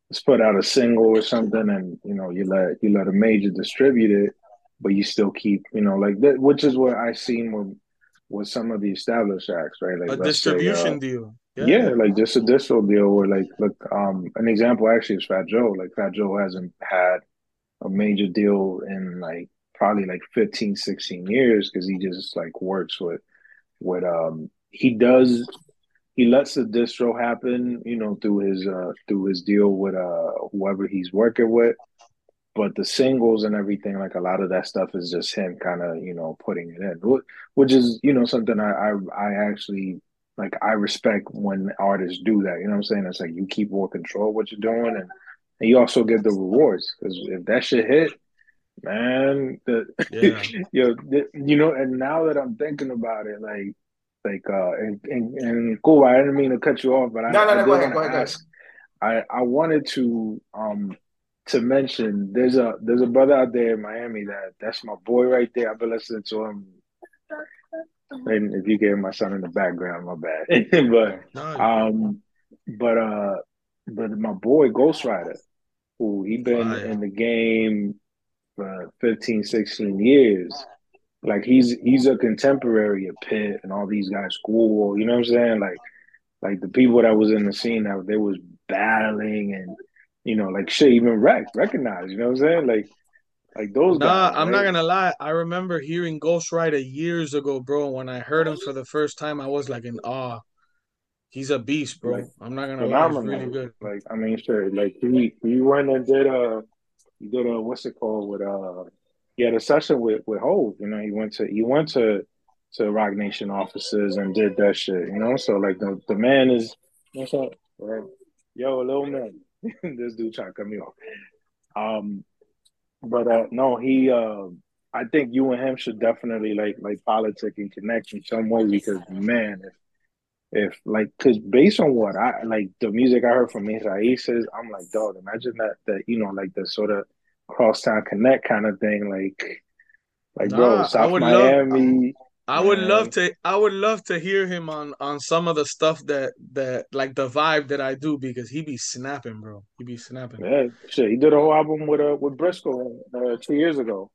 let's put out a single or something and you know you let you let a major distribute it but you still keep you know like that which is what I seen with with some of the established acts right like A let's say, distribution uh, deal. yeah. like just a distro deal where like look um an example actually is Fat Joe like Fat Joe hasn't had a major deal in like probably like 15 16 years because he just like works with with um he does he lets the distro happen you know through his uh through his deal with uh whoever he's working with but the singles and everything like a lot of that stuff is just him kind of you know putting it in which is you know something I, I i actually like i respect when artists do that you know what i'm saying it's like you keep more control of what you're doing and, and you also get the rewards because if that shit hit man the Yeah. yo the, you know and now that i'm thinking about it like like uh and, and, and cool i didn't mean to cut you off but i, No, no, no, did go ahead, wanna go ahead, go ahead. ask i i wanted to um to mention there's a there's a brother out there in Miami that that's my boy right there. I've been listening to him. And if you hear my son in the background, my bad. but um but uh, but my boy Ghost Rider, who he been Fire. in the game for 15, 16 years. Like he's he's a contemporary of Pitt and all these guys, school. You know what I'm saying? Like like the people that was in the scene that they was battling and you know like shit even rec recognized. You know what I'm saying? Like like those Nah, guys. I'm not gonna lie. I remember hearing Ghost Rider years ago, bro. When I heard him for the first time, I was like in awe. He's a beast, bro. Like, I'm not gonna lie. He's really good. Like I mean, sure. Like he he went and did a he did a what's it called with uh he had a session with with Hove. You know, he went to he went to to Roc Nation offices and did that shit. You know, so like the the man is what's up, right? Yo, little man, this dude trying to cut me off. Um, but uh no, he uh I think you and him should definitely like like politic and connect in some way because man, if if like because based on what I like the music I heard from Mis Raíces, I'm like, dog, imagine that that you know, like the sort of crosstown connect kind of thing, like like Nah, bro, I South would love- Miami. I would man. love to. I would love to hear him on on some of the stuff that that like the vibe that I do because he be snapping, bro. He be snapping. Yeah, shit. He did a whole album with uh with Briscoe uh, two years ago.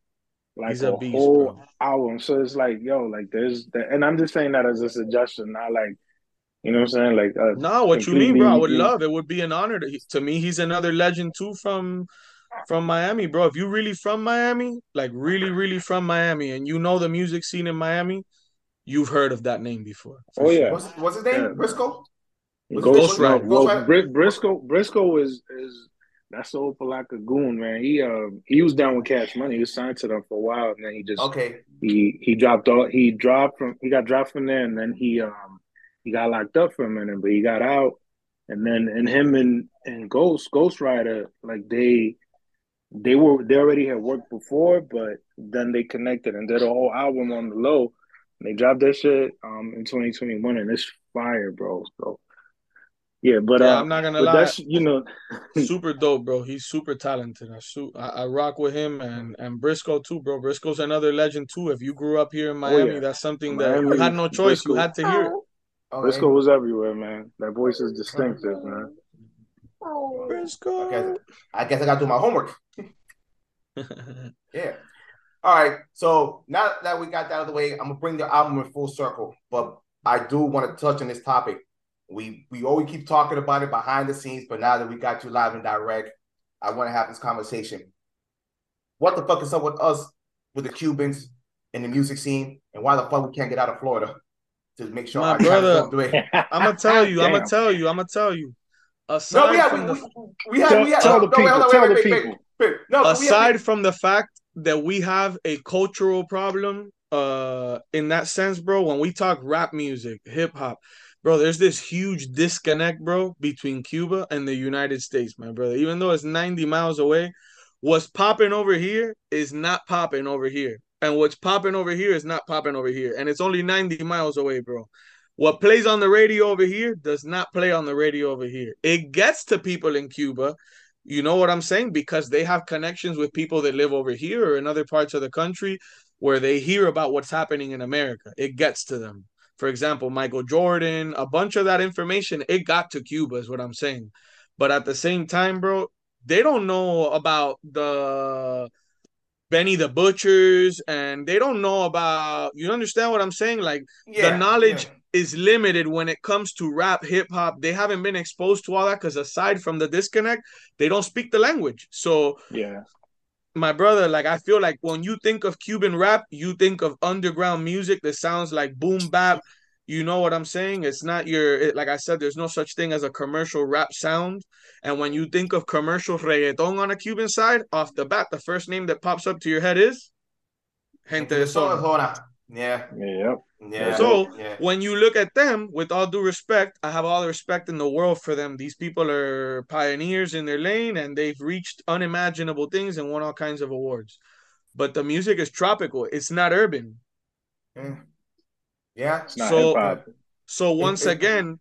Like He's a a, beast, whole bro. album. So it's like, yo, like there's that and I'm just saying that as a suggestion, not like you know what I'm saying? Like uh No, what you mean, bro? I would love. It would be an honor to to me. He's another legend too from from Miami, bro. If you really from Miami, like really, really from Miami, and you know the music scene in Miami, you've heard of that name before. for Oh, sure. yeah. What's, what's his name? Yeah. Briscoe? Ghost, Ghost Rider. well, Ghost Rider. Briscoe Briscoe is is that's the Opa-locka goon, man. He um he was down with Cash Money. He was signed to them for a while, and then he just Okay. he he dropped all he dropped from he got dropped from there, and then he um he got locked up for a minute, but he got out, and then and him and and Ghost Ghost Rider like they they were they already had worked before, but then they connected and did a whole album on the low. And they dropped that shit um in 2021, and it's fire, bro. So yeah, but Yeah, uh, I'm not gonna lie. that's you know super dope, bro. He's super talented. I, su- I I rock with him and and Briscoe too, bro. Briscoe's another legend too. If you grew up here in Miami, Oh, yeah. that's something that you had no choice. You had to hear it. Okay. Briscoe was everywhere, man. That voice is distinctive, man. Briscoe. Okay. I guess I gotta do my homework. Yeah. All right. So now that we got that out of the way, I'm gonna bring the album in full circle. But I do want to touch on this topic. We we always keep talking about it behind the scenes, but now that we got you live and direct, I want to have this conversation. What the fuck is up with us with the Cubans in the music scene, and why the fuck we can't get out of Florida to make sure My our brother- don't it? I'm gonna tell you. I'm gonna tell you. I'm gonna tell you. Aside No, we have from we, the we, we have Tell- we have tell the no, wait, hold on, people, tell the people. wait, wait. No, aside from the fact that we have a cultural problem uh in that sense bro when we talk rap music hip hop bro there's this huge disconnect bro between cuba and the united states my brother even though it's 90 miles away what's popping over here is not popping over here and what's popping over here is not popping over here and it's only 90 miles away bro what plays on the radio over here does not play on the radio over here it gets to people in cuba you know what I'm saying? Because they have connections with people that live over here or in other parts of the country where they hear about what's happening in America. It gets to them. For example, Michael Jordan, a bunch of that information, it got to Cuba, is what I'm saying. But at the same time, bro, they don't know about the Benny the Butchers and they don't know about, you understand what I'm saying? Like, yeah, the knowledge yeah. Is limited when it comes to rap, hip hop. They haven't been exposed to all that because aside from the disconnect, they don't speak the language. So, Yeah. my brother, like I feel like when you think of Cuban rap, you think of underground music that sounds like boom bap. You know what I'm saying? It's not your it, like I said. There's no such thing as a commercial rap sound. And when you think of commercial reggaeton on a Cuban side, off the bat, the first name that pops up to your head is Gente de Zona. Zona. Yeah, Yeah. Yeah. So, yeah. when you look at them, with all due respect, I have all the respect in the world for them. These people are pioneers in their lane and they've reached unimaginable things and won all kinds of awards. But the music is tropical, it's not urban. Yeah. Yeah. It's not So- hip hop. So, once again,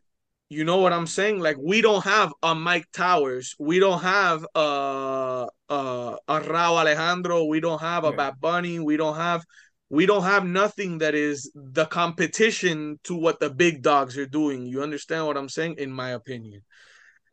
you know what I'm saying? Like, we don't have a Mike Towers, we don't have uh, uh, a, a, a Rauw Alejandro, we don't have a Yeah. Bad Bunny, we don't have we don't have nothing that is the competition to what the big dogs are doing. You understand what I'm saying? In my opinion,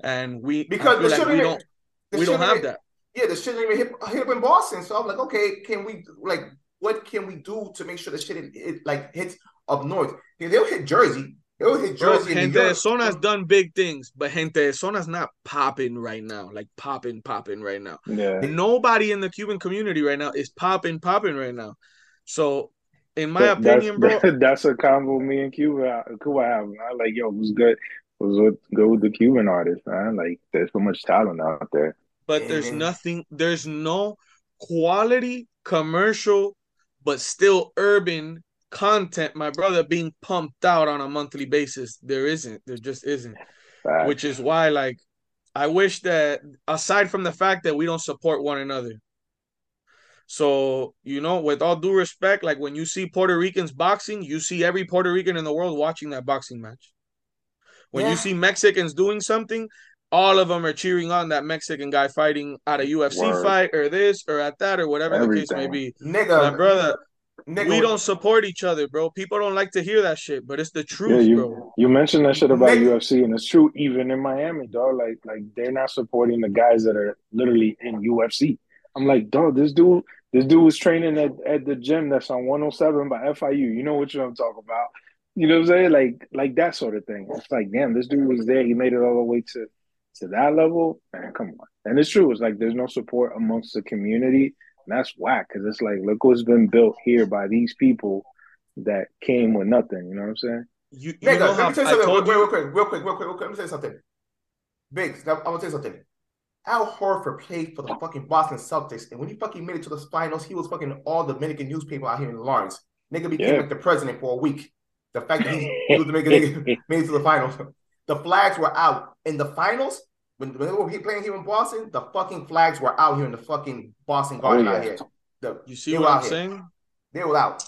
and we Because feel the like we even- don't the we don't have even- that. Yeah, the shit didn't even hit, hit up in Boston. So I'm like, okay, can we like what can we do to make sure the shit it, it, like hits up north? Yeah, they'll hit Jersey. They'll hit Jersey and Gente New de York. Done big things, but Gente de Zona's not popping right now. Like popping, popping right now. Yeah. Nobody in the Cuban community right now is popping, popping right now. So, in my That- that's- opinion, bro, that's a combo me and Cuba Cuba have. man. Like, yo, who's good? Who's with, good with the Cuban artist, man? Like, there's so much talent out there. but there's Mhm. nothing, there's no quality commercial, but still urban content, my brother, being pumped out on a monthly basis. There isn't. There just isn't. Facts. which is why like I wish that aside from the fact that we don't support one another. So, you know, with all due respect, like when you see Puerto Ricans boxing, you see every Puerto Rican in the world watching that boxing match. When Yeah. you see Mexicans doing something, all of them are cheering on that Mexican guy fighting at a UFC Word. fight or this or at that or whatever the case may be. Nigga, My brother, nigga, we don't support each other, bro. People don't like to hear that shit, but it's the Yeah, truth, you bro. you mentioned that shit about Nigga. UFC, and it's true even in Miami, dog. Like like they're not supporting the guys that are literally in UFC. I'm like, dog, this dude, this dude was training at, at the gym that's on 107 by FIU. You know what you I'm talking about? You know what I'm saying? Like like that sort of thing. It's like, damn, this dude was there. He made it all the way to to that level. Man, come on. And it's true. It's like there's no support amongst the community. And that's whack because it's like, look what's been built here by these people that came with nothing. You know what I'm saying? You, you Nigga, know let how me tell you I something told real, you real quick, real quick, real quick, real quick. Let me tell you something. Biggs, now, I'm gonna tell you something. Al Horford played for the fucking Boston Celtics, and when he fucking made it to the finals, he was fucking all the Dominican newspaper out here in Lawrence. Nigga became Yeah. like the president for a week. The fact that he, he was Dominican nigga made it to the finals. The flags were out in the finals. When, when they were playing here in Boston, the fucking flags were out here in the fucking Boston Garden Oh, yeah. out here. The, You see they what I'm out here. saying? They were out.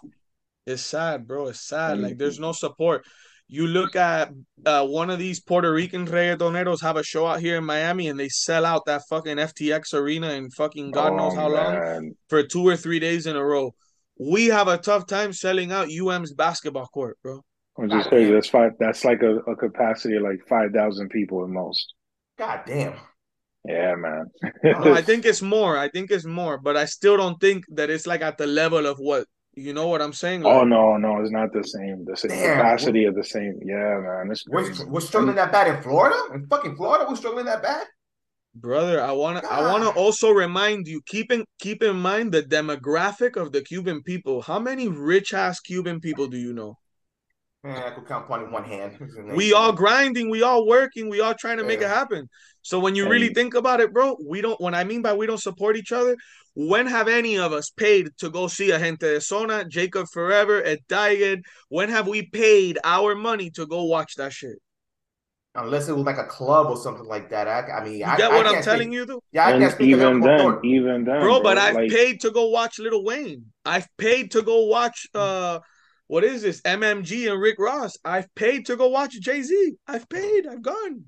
It's sad, bro. It's sad. Mm. Like there's no support. You look at uh, one of these Puerto Rican reggaetoneros have a show out here in Miami and they sell out that fucking FTX arena in fucking God knows Oh, how long for two or three days in a row. We have a tough time selling out UM's basketball court, bro. Which is God crazy. That's five. That's like a, a capacity of like five thousand people at most. God damn. Yeah, man. No, I think it's more. I think it's more, but I still don't think that it's like at the level of what you know what I'm saying. oh no, no, it's not the same. The same Damn. capacity of the same. Yeah, man. It's We're, we're struggling that bad in Florida? In fucking Florida, we're struggling that bad? brother i want to i want to also remind you keep in keep in mind the demographic of the cuban people how many rich ass cuban people do you know Man, I could count on one hand. we all grinding we all working we all trying to make it happen so when you really think about it bro we don't when i mean by we don't support each other when have any of us paid to go see a gente de zona jacob forever at Digan? when have we paid our money to go watch that shit Unless it was like a club or something like that. I, I mean, you I, get I what i'm telling think- you though Yeah, I and can't even then, before. even then, bro, but I've like, paid to go watch Lil Wayne. I've paid to go watch uh what is this? MMG and Rick Ross. I've paid to go watch Jay-Z. I've paid. I've gone.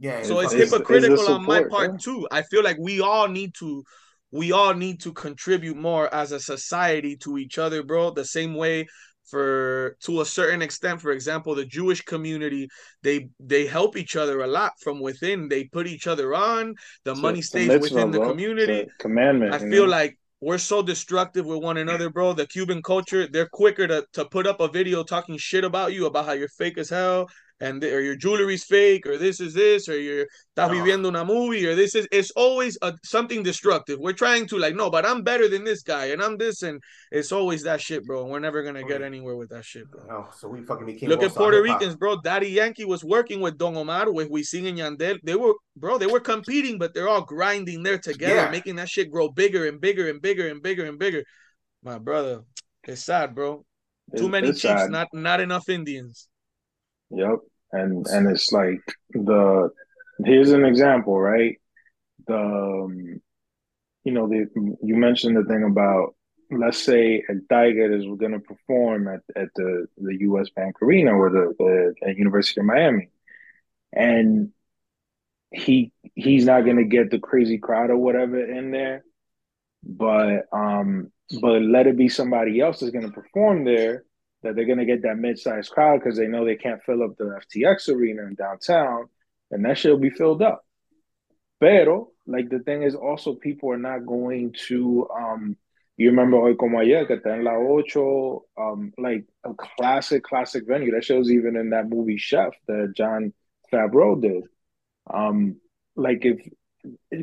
Yeah, So it's It's- it's the hypocritical on my part yeah. too. I feel like we all need to we all need to contribute more as a society to each other, bro. The same way for to a certain extent, for example, the Jewish community, they they help each other a lot from within. They put each other on. The it's money stays mitzvah, within the bro. community. It's commandment. I feel know? like we're so destructive with one another, bro. The Cuban culture, they're quicker to, to put up a video talking shit about you, about how you're fake as hell, and or your jewelry's fake, or this is this, or you're estás viviendo una movie, or this is it's always a, something destructive. We're trying to like, no, but I'm better than this guy, and I'm this, and it's always that shit, bro. And we're never gonna get anywhere with that shit, bro. Oh, so we fucking became Look at Puerto. Ricans, bro. Daddy Yankee was working with Don Omar, with Wisin and Yandel. They were, bro, they were competing, but they're all grinding there together, Yeah. making that shit grow bigger and bigger and bigger and bigger and bigger. My brother, it's sad, bro. Too many chiefs, sad. not not enough Indians. Yep. And and it's like the here's an example, right? The um, you know, the you mentioned the thing about let's say a Tiger is going to perform at, at the the US Bank Arena or the, the at University of Miami. And he he's not going to get the crazy crowd or whatever in there. but um, but let it be somebody else that's going to perform there. That they're going to get that mid-sized crowd because they know they can't fill up the FTX arena in downtown, and that shit will be filled up. Pero like the thing is, also people are not going to. um You remember Hoy Como Ayer, que está en la ocho, um, like a classic, classic venue. That shows even in that movie Chef that Jon Favreau did. Um, like if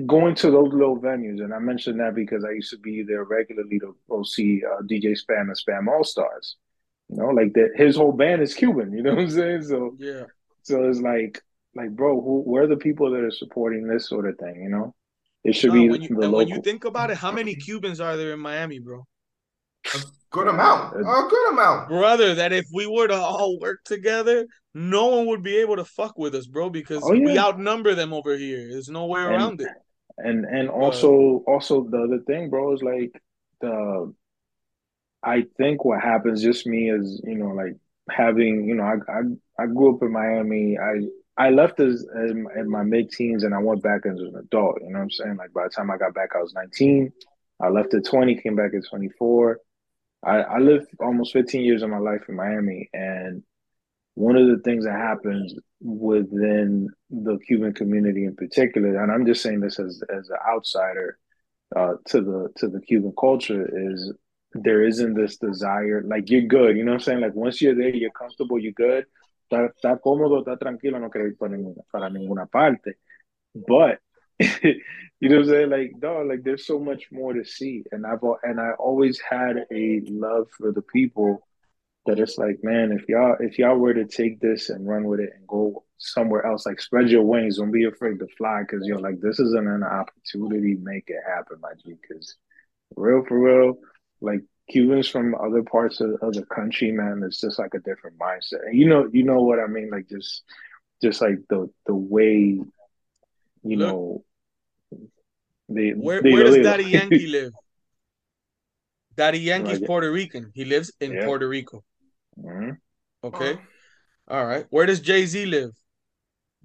going to those little venues, and I mentioned that because I used to be there regularly to go see uh, DJ Spam and Spam All Stars. You know, like that. His whole band is Cuban. You know what I'm saying? So Yeah. so it's like, like, bro, who, where are the people that are supporting this sort of thing? You know, it should No, be when you, the and local. when you think about it, how many Cubans are there in Miami, bro? Good amount. A good amount. Brother, that if we were to all work together, no one would be able to fuck with us, bro, because Oh, we outnumber them over here. There's no way And- around it. and and also also the other thing, bro, is like the. I think what happens, just me, is you know like having you know I I, I grew up in Miami. I I left as in, in my mid teens and I went back as an adult. You know what I'm saying? Like by the time I got back, I was 19. I left at 20, came back at 24. I, I lived almost 15 years of my life in Miami, and one of the things that happens within the Cuban community in particular, and I'm just saying this as as an outsider uh, to the to the Cuban culture, is there isn't this desire like you're good, you know what I'm saying? Like once you're there, you're comfortable, you're good, está, está cómodo, está tranquilo, no querés ir para ninguna, para ninguna parte. But you know what I'm saying? Like, dog, like there's so much more to see, and I've and I always had a love for the people that it's like, man, if y'all if y'all were to take this and run with it and go somewhere else, like spread your wings, don't be afraid to fly, because you're like, this isn't an opportunity, make it happen, my G. Because real for real, like Cubans from other parts of, of the country, man, it's just like a different mindset. And you know, you know what I mean, like just just like the the way, you Look. know, they Where they where does Daddy Yankee live? Daddy Yankee's Like- Puerto Rican. He lives in Yeah. Puerto Rico. Mhm. Okay. All right. Where does Jay Z live?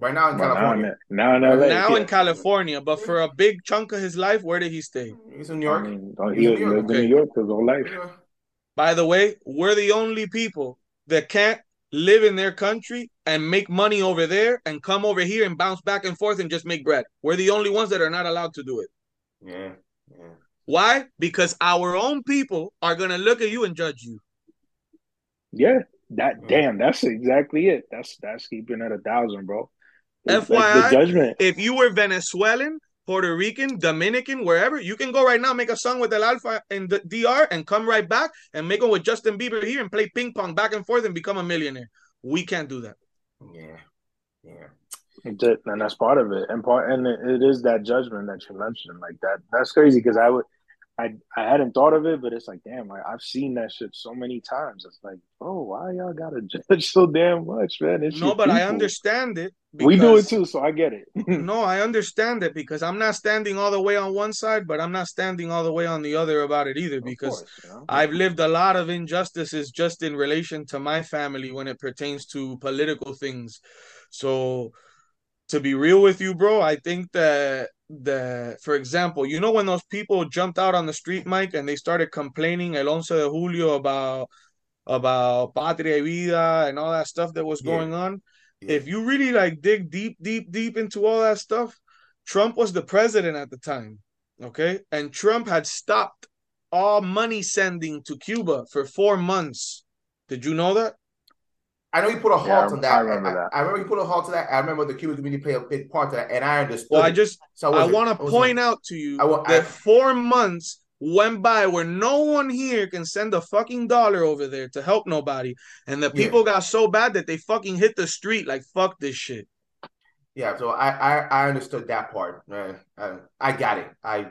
Right now in But now, California. in- now in LA, now yeah. in California, but for a big chunk of his life, where did he stay? He's in New I York. mean, oh, He's he in New lived in. New York his whole life. Yeah. By the way, we're the only people that can't live in their country and make money over there and come over here and bounce back and forth and just make bread. We're the only ones that are not allowed to do it. Yeah. Yeah. Why? Because our own people are gonna look at you and judge you. Yeah, that damn, that's exactly it. That's that's keeping it a thousand, bro. It's FYI, like judgment. If you were Venezuelan, Puerto Rican, Dominican, wherever, you can go right now, make a song with El Alfa in the DR and come right back and make one with Justin Bieber here and play ping pong back and forth and become a millionaire. We can't do that. Yeah. Yeah. That- and that's part of it. And part and it, it is that judgment that you mentioned. Like that that's crazy because I would I I hadn't thought of it, but it's like, damn, like, I've seen that shit so many times. It's like, oh, why y'all gotta judge so damn much, man? It's No, but I understand it. We do it too, so I get it. No, I understand it because I'm not standing all the way on one side, but I'm not standing all the way on the other about it either because course, know? I've lived a lot of injustices just in relation to my family when it pertains to political things. So to be real with you, bro, I think that that for example, you know when those people jumped out on the street, Mike, and they started complaining el once de julio about about patria y vida and all that stuff that was Yeah. going on. Yeah. If you really like dig deep, deep, deep into all that stuff, Trump was the president at the time. Okay. And Trump had stopped all money sending to Cuba for four months. Did you know that? I know you put a halt Yeah, on that. I remember that. I, remember he put a halt to that. I remember the Cuban community played a big part to that, and I understood. Well, I just so I wasn't- want to wasn't- point out to you I wa- that I- four months went by where no one here can send a fucking dollar over there to help nobody, and the Yeah. people got so bad that they fucking hit the street like fuck this shit. Yeah, so I I, I understood that part. Uh, uh, I got it. I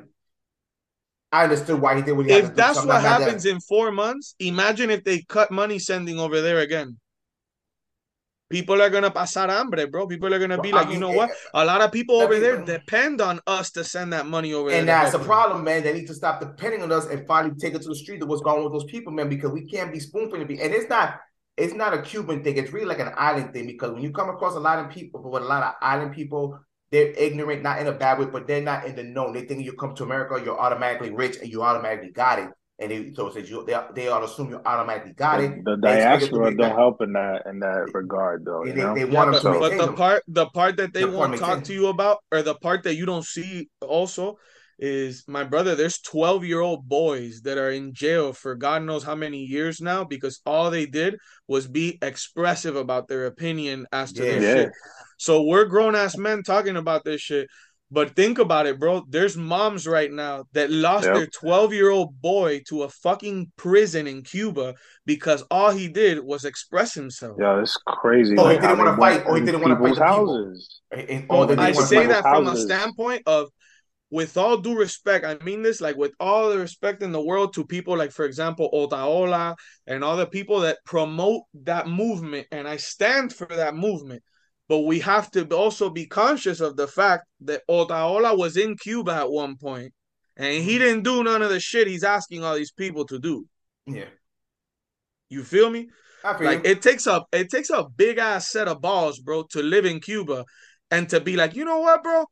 I understood why he did what he had to If that's what like that. happens in four months, imagine if they cut money sending over there again. People are gonna pasar hambre, bro. People are gonna be I like, you mean, know what? eh, A lot of people over there depend on us to send that money over there. And that's the problem, man. They need to stop depending on us and finally take it to the street of what's going on with those people, man, because we can't be spoon feeding people. And it's not it's not a Cuban thing, it's really like an island thing because when you come across a lot of people, but with a lot of island people, they're ignorant, not in a bad way, but they're not in the know. They think you come to America, you're automatically rich and you automatically got it. And they, so it you, they, they ought to assume you automatically got it. The They it to diaspora don't that- help in that in that regard, though. They, You know, they Yeah, want but, them to but the them. part the part that they The part won't talk maintain. to you about or the part that you don't see also is my brother there's 12 year old boys that are in jail for god knows how many years now because all they did was be expressive about their opinion as to Yeah. this Yeah. shit so we're grown-ass men talking about this shit but think about it bro there's moms right now that lost Yep. their 12 year old boy to a fucking prison in cuba because all he did was express himself yeah, it's crazy. Oh, he like, how didn't wanna fight, or he didn't wanna fight people's the people. houses. And- and- oh, or they I didn't wanna say that from a standpoint of, with all due respect, I mean this like with all the respect in the world to people like, for example, Otaola and all the people that promote that movement, and I stand for that movement. But we have to also be conscious of the fact that Otaola was in Cuba at one point, and he mm-hmm. didn't do none of the shit he's asking all these people to do. Yeah. You feel me? I feel Like you. it takes a it takes a big ass set of balls, bro, to live in Cuba and to be like, you know what, bro?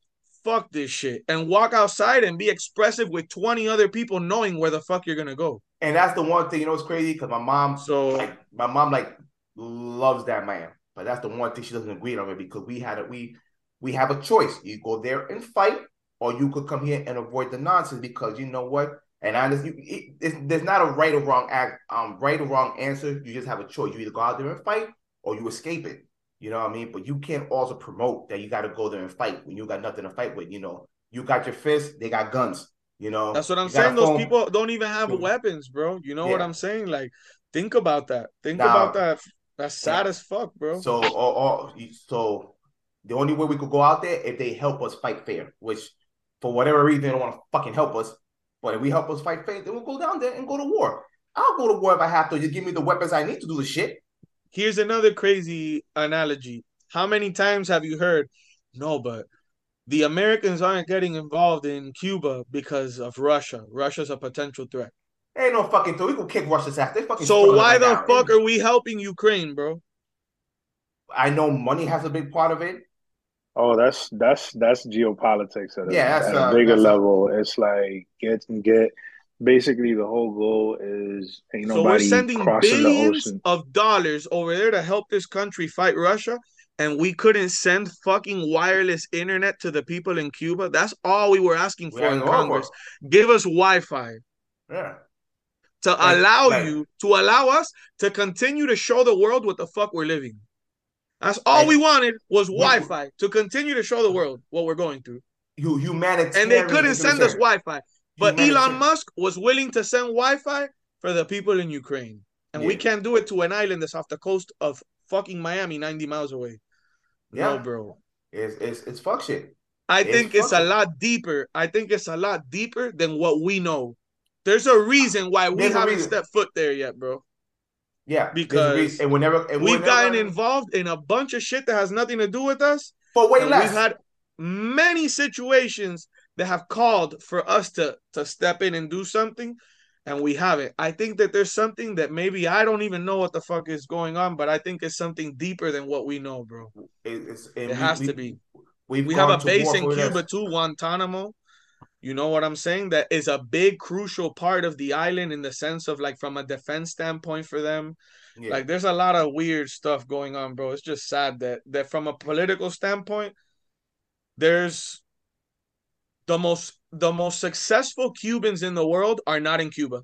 Fuck this shit. And walk outside and be expressive with 20 other people knowing where the fuck you're gonna go. And that's the one thing, you know, it's crazy because my mom, So like, my mom, like, loves that man. But that's the one thing she doesn't agree on it because we had it. We we have a choice. You go there and fight, or you could come here and avoid the nonsense because you know what. And I just, you, it, it's, there's not a right or wrong act, um, right or wrong answer. You just have a choice. You either go out there and fight, or you escape it. You know what I mean? But you can't also promote that you got to go there and fight when you got nothing to fight with. You know, you got your fists, they got guns. You know, that's what I'm a saying. Those phone. people don't even have Mhm. weapons, bro. You know what I'm saying? Like, think about that. Think Now- about that. That's sad Yeah. as fuck, bro. So, or, or, so the only way we could go out there if they help us fight fair, which for whatever reason they don't want to fucking help us. But if we help us fight fair, then we'll go down there and go to war. I'll go to war if I have to. Just give me the weapons I need to do the shit. Here's another crazy analogy. How many times have you heard, no, but the Americans aren't getting involved in Cuba because of Russia? Russia's a potential threat. Ain't no fucking thing. We can kick Russia's ass. They fucking. So why the now. fuck are we helping Ukraine, bro? I know money has a big part of it. Oh, that's that's that's geopolitics at a, Yeah, that's, at uh, a bigger that's, uh, level. It's like get and get. Basically, the whole goal is ain't So we're sending crossing the billions ocean. of dollars over there to help this country fight Russia, and we couldn't send fucking wireless internet to the people in Cuba. That's all we were asking We for in Congress. for Give us Wi-Fi. Yeah. To Like- allow like- you to allow us to continue to show the world what the fuck we're living. That's all we wanted was Wi-Fi to continue to show the world what we're going through. You humanitarian. And they couldn't send us. Wi-Fi. But Elon Musk was willing to send Wi-Fi for the people in Ukraine. And we can't do it to an island that's off the coast of fucking Miami, 90 miles away. Yeah. No, bro. It's it's it's fuck shit. I It's think it's a lot deeper. I think it's a lot deeper than what we know. There's a reason why we There's haven't stepped foot there yet, bro. Yeah, Because and whenever and We've whenever- gotten involved in a bunch of shit that has nothing to do with us. But way less. we've had many situations that have called for us to to step in and do something, and we haven't. I think that there's something that maybe I don't even know what the fuck is going on, but I think it's something deeper than what we know, bro. It, it's, It has we- to be. We have a base in Cuba too, Guantanamo. You know what I'm saying? That is a big crucial part of the island in the sense of like from a defense standpoint for them. Yeah. Like there's a lot of weird stuff going on, bro. It's just sad that that from a political standpoint, there's the most the most successful Cubans in the world are not in Cuba.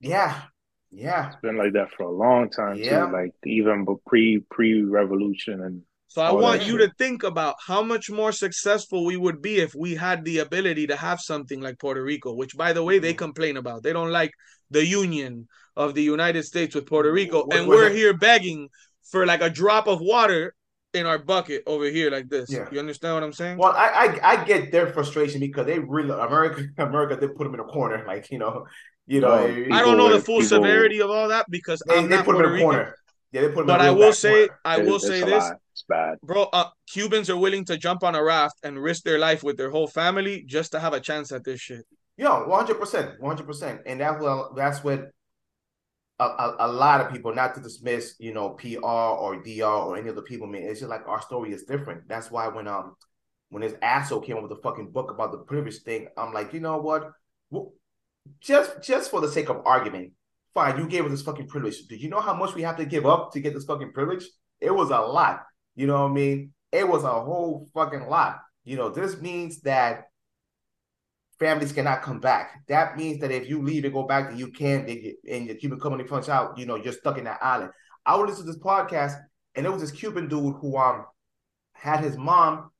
yeah, yeah. It's been like that for a long time Yeah. too. Like even but pre pre revolution and So I All want you shit. to think about how much more successful we would be if we had the ability to have something like Puerto Rico, which by the way they Mhm. complain about. They don't like the union of the United States with Puerto Rico, What- and what we're the- here begging for like a drop of water in our bucket over here like this. Yeah. You understand what I'm saying? Well, I, I I get their frustration because they really America America did put them in a corner, like you know, you know. Oh, I don't know the full people- severity of all that because they, I'm they put them in a Rican. Corner. Yeah, they put them But I will say, corner. I it- will say this. It's bad. bro. Uh, Cubans are willing to jump on a raft and risk their life with their whole family just to have a chance at this shit. Yo, one hundred percent, one hundred percent, and that's what that's what a, a, a lot of people, not to dismiss, you know, PR or DR or any other people, man. It's just like our story is different. That's why when um when this asshole came up with a fucking book about the privilege thing, I'm like, you know what? Well, just just for the sake of argument, fine, you gave us this fucking privilege. Did you know how much we have to give up to get this fucking privilege? It was a lot. You know what I mean? It was a whole fucking lot. You know, this means that families cannot come back. That means that if you leave and go back, that you can't, and your Cuban company punch out, you know, you're stuck in that island. I would listen to this podcast, and there was this Cuban dude who um had his mom,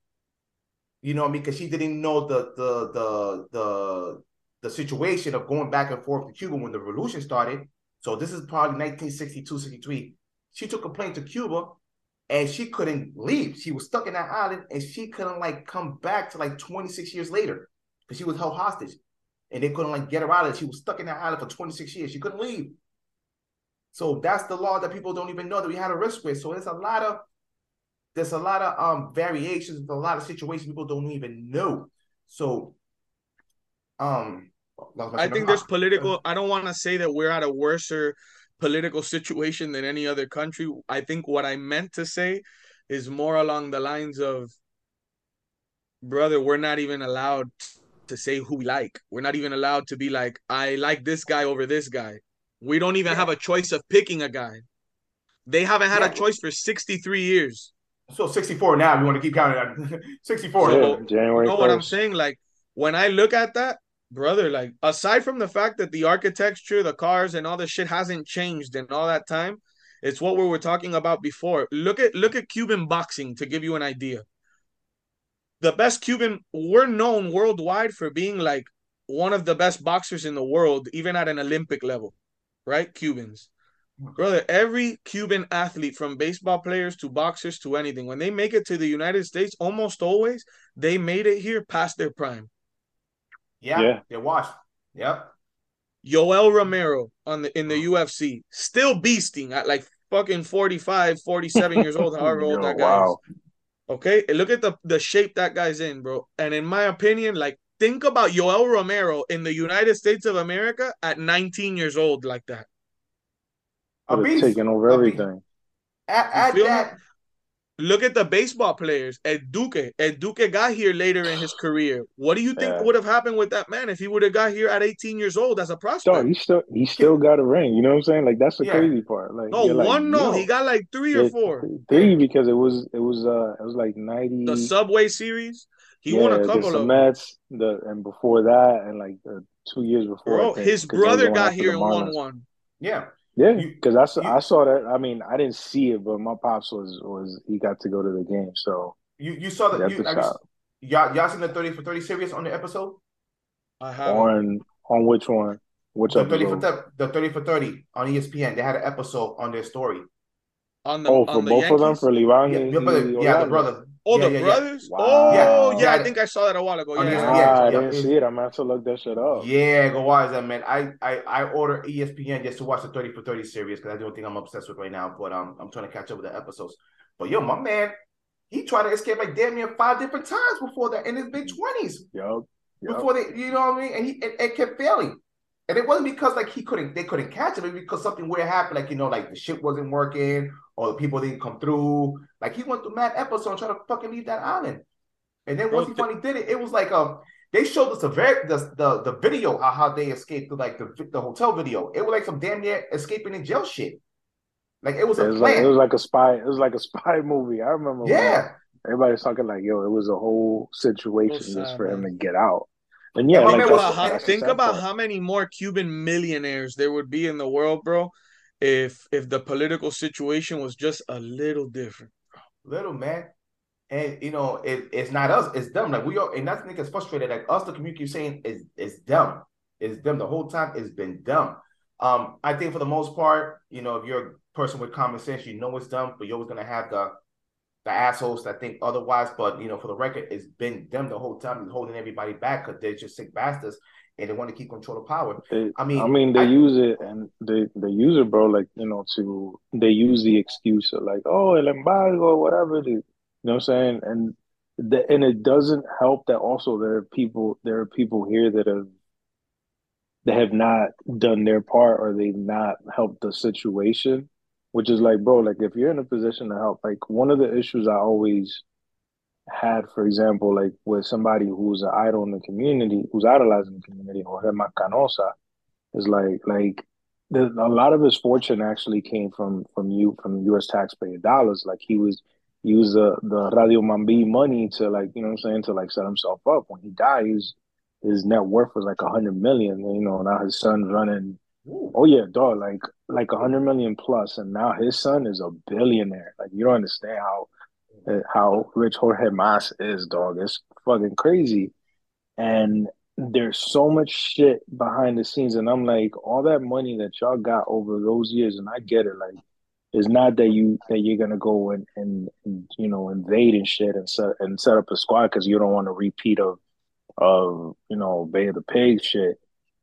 you know, me, because she didn't know the the the the the situation of going back and forth to Cuba when the revolution started. So this is probably 1962, 63. She took a plane to Cuba and she couldn't leave. She was stuck in that island and she couldn't like come back to like 26 years later because she was held hostage. And they couldn't like get her out of it. She was stuck in that island for 26 years. She couldn't leave. So that's the law that people don't even know that we had a risk with. So there's a lot of there's a lot of um variations, a lot of situations people don't even know. So um I think there's political I don't want to say that we're at a worser political situation than any other country. I think what I meant to say is more along the lines of brother, we're not even allowed to say who we like. We're not even allowed to be like, I like this guy over this guy. We don't even yeah. have a choice of picking a guy. They haven't had yeah. a choice for 63 years. So 64 now. We want to keep counting 64. So, January. You know 1st. what I'm saying? Like when I look at that, brother, like aside from the fact that the architecture, the cars, and all the shit hasn't changed in all that time, it's what we were talking about before. Look at look at Cuban boxing to give you an idea the best Cuban, we're known worldwide for being like one of the best boxers in the world, even at an Olympic level, right? Cubans. Brother, every Cuban athlete from baseball players to boxers to anything, when they make it to the United States, almost always they made it here past their prime. Yeah, yeah. they're washed. Yep. Yoel Romero on the in the UFC, still beasting at like fucking 45, 47 years old, however old that guy wow. is. Okay, and look at the the shape that guy's in, bro. And in my opinion, like think about Yoel Romero in the United States of America at 19 years old, like that. A beast. Taking over everything. At, at that, Look at the baseball players. El Duque. El Duque got here later in his career. What do you think yeah. would have happened with that man if he would have got here at 18 years old as a prospect? No, he still he still got a ring. You know what I'm saying? Like that's the yeah. crazy part. Like no like, one, no, he got like three or four. Three because it was it was uh it was like 90. The Subway Series. He yeah, won a couple the of Mets. The and before that and like the two years before. Bro, think, his brother got here and won one. Yeah. Yeah, because I saw, I saw that. I mean, I didn't see it, but my pops was was he got to go to the game. So you you saw that you, y'all y'all seen the thirty for thirty series on the episode? I have on on which one? Which the thirty for th- the thirty for thirty on ESPN. They had an episode on their story. On the oh for both Yankees? of them for Livan. Yeah, yeah, yeah the brother. Oh, yeah, the yeah, brothers? Yeah. Wow. Oh, yeah, yeah. I think I saw that a while ago. Oh, Yeah, yeah, yeah, I didn't see it. I'm gonna have to look that shit up. Yeah, go watch that, man. I I I order ESPN just to watch the thirty for thirty series because I don't think I'm obsessed with right now. But um, I'm trying to catch up with the episodes. But yo, my man, he tried to escape like damn near five different times before that in his mid twenties. Yep. yep. Before they, you know what I mean, and he it, it kept failing. And it wasn't because like he couldn't, they couldn't catch him. It was because something weird happened, like you know, like the shit wasn't working, or the people didn't come through. Like he went through mad episodes trying to fucking leave that island. And then once he finally did it, it was like um they showed us the very the the, the video of how they escaped through like the the hotel video. It was like some damn near escaping in jail shit. Like it was It a was like plan. it was like a spy. It was like a spy movie. I remember. yeah. Everybody's talking like, yo, it was a whole situation So just sad, for him to get out. And yeah, And like man Think about, how, think about part. how many more Cuban millionaires there would be in the world, bro, if if the political situation was just a little different. little man. And you know, it, it's not us, it's them. Like we are, and that's niggas frustrated. Like us, the community saying is it's them. It's them the whole time. It's been dumb. Um, I think for the most part, you know, if you're a person with common sense, you know it's dumb, but you're always gonna have the the assholes that think otherwise. But you know, for the record, it's been them the whole time. Holding everybody back because they're just sick bastards and they want to keep control of power. They, I mean, I mean, they I- use it and they they use it, bro. Like you know, to they use the excuse of like, oh, el embargo, or whatever. The, you know what I'm saying? And the, and it doesn't help that also there are people there are people here that have they have not done their part or they've not helped the situation. Which is like, bro, like if you're in a position to help, like one of the issues I always had, for example, like with somebody who's an idol in the community, who's idolizing the community, or Jorge Mas Canosa, is like like the, a lot of his fortune actually came from from you from U.S. taxpayer dollars. Like he was use the the Radio Mambi money to like you know what I'm saying to like set himself up. When he died, his his net worth was like a hundred million. You know now his son's running. Oh yeah, dog, like like a hundred million plus, and now his son is a billionaire. Like you don't understand how Uh, how rich Jorge Mas is, dog. It's fucking crazy, and there's so much shit behind the scenes, and I'm like, all that money that y'all got over those years, and I get it, like it's not that you that you're gonna go and, and, you know invade and shit and set and set up a squad because you don't want a repeat of of you know Bay of the Pig shit.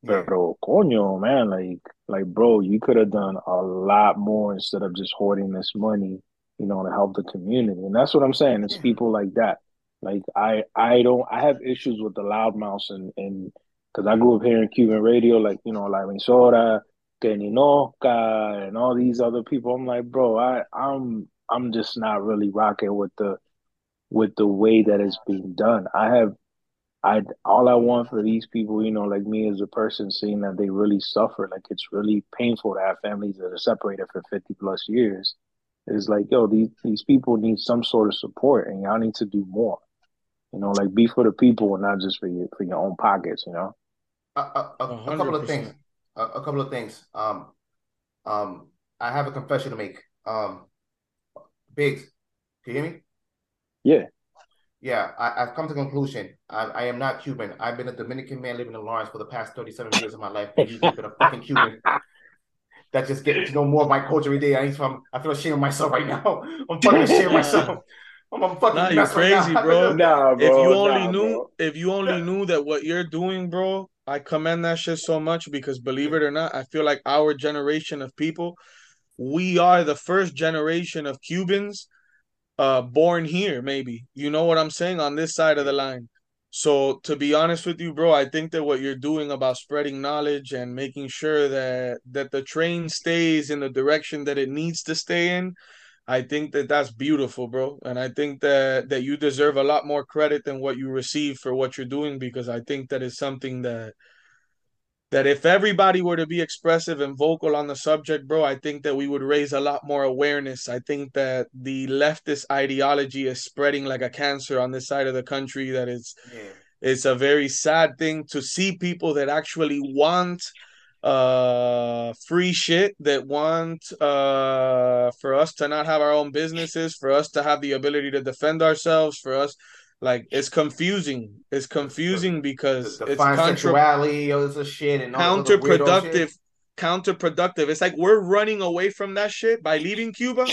Pero coño, man, like like bro, you could have done a lot more instead of just hoarding this money, you know, to help the community. And that's what I'm saying. It's people like that. Like I I don't I have issues with the loudmouths and and because I grew up hearing Cuban radio, like you know, like Sora, Kenny Noka, and all these other people. I'm like, bro, I I'm I'm just not really rocking with the with the way that it's being done. I have I all I want for these people, you know, like me as a person, seeing that they really suffer, like it's really painful to have families that are separated for fifty plus years. Is like, yo, these these people need some sort of support, and y'all need to do more. You know, like be for the people and not just for your for your own pockets. You know. A, a, a, a couple of things. A, a, couple of things. Um, um, I have a confession to make. Um, Biggs, can you hear me? Yeah. Yeah, I, have come to conclusion. I, I, am not Cuban. I've been a Dominican man living in Lawrence for the past 37 years of my life. And you've been a fucking Cuban. That just get to know more of my culture every day. I, I feel ashamed of myself right now. I'm fucking ashamed of myself. I'm, I'm fucking nah, you're crazy, right bro. nah, bro. If you only nah, knew, bro. if you only knew that what you're doing, bro, I commend that shit so much because believe it or not, I feel like our generation of people, we are the first generation of Cubans uh born here, maybe. You know what I'm saying? On this side of the line. So to be honest with you, bro, I think that what you're doing about spreading knowledge and making sure that that the train stays in the direction that it needs to stay in, I think that that's beautiful, bro. And I think that that you deserve a lot more credit than what you receive for what you're doing because I think that is something that that if everybody were to be expressive and vocal on the subject, bro, I think that we would raise a lot more awareness. I think that the leftist ideology is spreading like a cancer on this side of the country. That it's Yeah. it's a very sad thing to see people that actually want uh free shit that want uh for us to not have our own businesses for us to have the ability to defend ourselves for us like it's confusing it's confusing because The, it's fine contra- sexuality, all this shit, and all this other counterproductive shit. counterproductive it's like we're running away from that shit by leaving cuba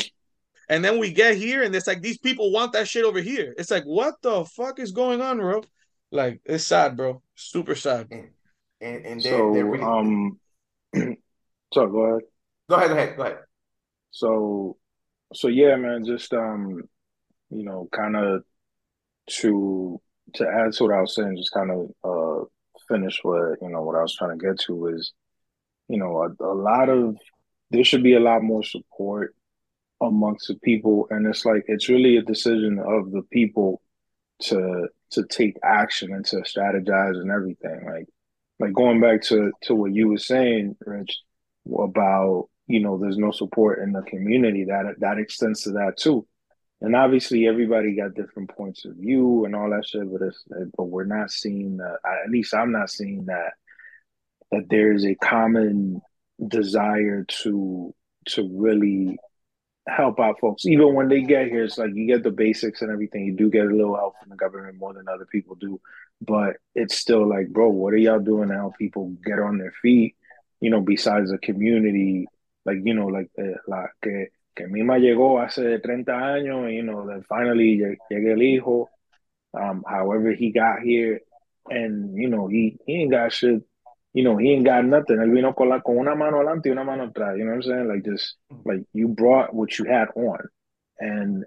and then we get here and it's like these people want that shit over here it's like what the fuck is going on bro like it's sad bro super sad And and they're, So they're really... um, so go ahead. go ahead, go ahead, go ahead. So, so yeah, man, just um, you know, kind of to to add to what I was saying, just kind of uh finish what you know what I was trying to get to is, you know, a, a lot of there should be a lot more support amongst the people, and it's like it's really a decision of the people to to take action and to strategize and everything. Like like going back to to what you were saying, Rich, about you know there's no support in the community that that extends to that too and obviously everybody got different points of view and all that shit but it's but we're not seeing that at least i'm not seeing that that there's a common desire to to really help out folks. Even when they get here it's like you get the basics and everything you do get a little help from the government more than other people do but it's still like bro what are y'all doing to help people get on their feet you know besides the community like you know like uh, like que, que Mima llegó hace 30 años you know then finally llegue el hijo um however he got here and you know he he ain't got shit you know he ain't got nothing. Él vino con la con una mano adelante y una mano atrás you know what I'm saying? Like just like you brought what you had on. And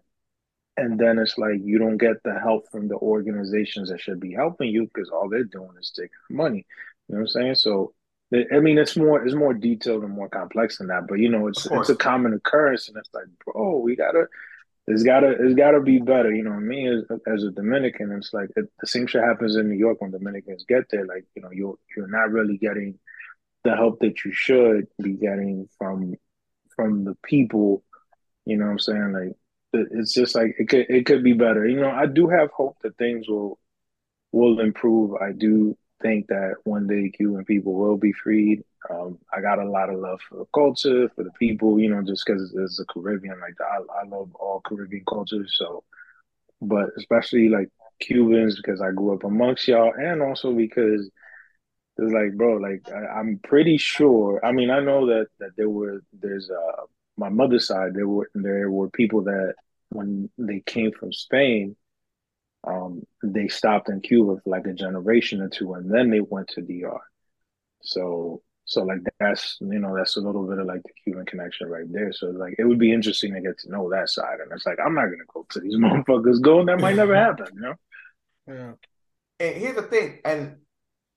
and then it's like you don't get the help from the organizations that should be helping you because all they're doing is taking money you know what I'm saying? So I mean, it's more it's more detailed and more complex than that. But you know, it's it's a common occurrence, and it's like, bro, we gotta, it's gotta, it's gotta be better. You know, me as as a Dominican, it's like it, the same shit happens in New York when Dominicans get there. Like, you know, you're you're not really getting the help that you should be getting from from the people. You know what I'm saying? Like, it, it's just like it could it could be better. You know, I do have hope that things will will improve. I do think that one day Cuban people will be freed. Um, I got a lot of love for the culture, for the people, you know, just because it's a Caribbean. Like I, I love all Caribbean cultures. So, but especially like Cubans because I grew up amongst y'all, and also because it's like, bro, like I, I'm pretty sure. I mean, I know that that there were there's uh my mother's side there were there were people that when they came from Spain um, they stopped in Cuba for like a generation or two, and then they went to DR. So, so like that's you know that's a little bit of like the Cuban connection right there. So like it would be interesting to get to know that side, and it's like I'm not gonna go to these motherfuckers going. that might never happen, you know. Yeah. And here's the thing, and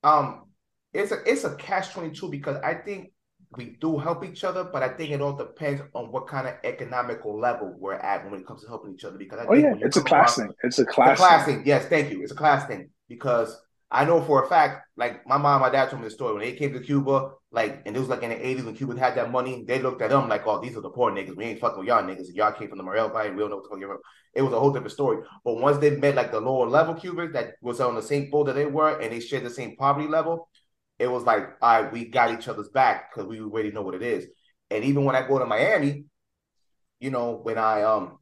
um, it's a it's a catch twenty two because I think we do help each other, but I think it all depends on what kind of economical level we're at when it comes to helping each other. Because I Oh think yeah, it's a class thing. It's a It's a class. class thing. thing. Yes, thank you. It's a class thing because I know for a fact, like my mom, and my dad told me the story when they came to Cuba, like, and it was like in the eighties when Cuba had that money. They looked at them like, "Oh, these are the poor niggas. We ain't fucking with y'all niggas. Y'all came from the Morel Valley. We don't know what the fuck you're." It was a whole different story. But once they met like the lower level Cubans that was on the same boat that they were, and they shared the same poverty level, it was like, all right, we got each other's back because we already know what it is. And even when I go to Miami, you know, when I um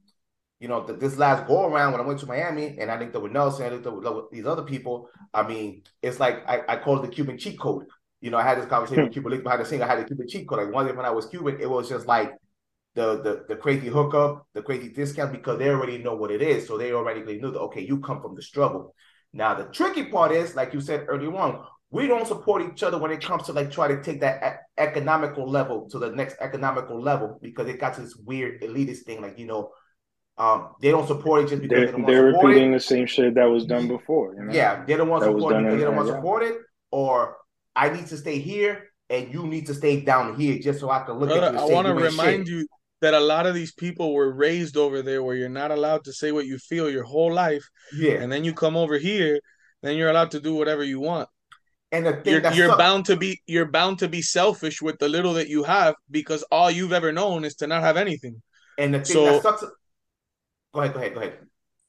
you know, th- this last go around when I went to Miami and I linked up with Nelson, I linked up with, with these other people. I mean, it's like I, I call it the Cuban cheat code. You know, I had this conversation with Cuban Link behind the scene. I had the Cuban cheat code. Like one day when I was Cuban, it was just like the the the crazy hookup, the crazy discount because they already know what it is. So they already knew that okay, you come from the struggle. Now the tricky part is, like you said earlier on, we don't support each other when it comes to like try to take that economical level to the next economical level because it got to this weird elitist thing, like you know, um, they don't support it just because They're they don't they're support repeating it. the same shit that was done before. You know? Yeah, they don't want to support it because they don't want to support it, or I need to stay here and you need to stay down here just so I can look Brother, at you. I want to remind shit. you that a lot of these people were raised over there where you're not allowed to say what you feel your whole life. Yeah, And then you come over here, then you're allowed to do whatever you want. And the thing You're, you're sucks- bound to be you're bound to be selfish with the little that you have because all you've ever known is to not have anything. and the thing so- that sucks. Go ahead, go ahead, go ahead.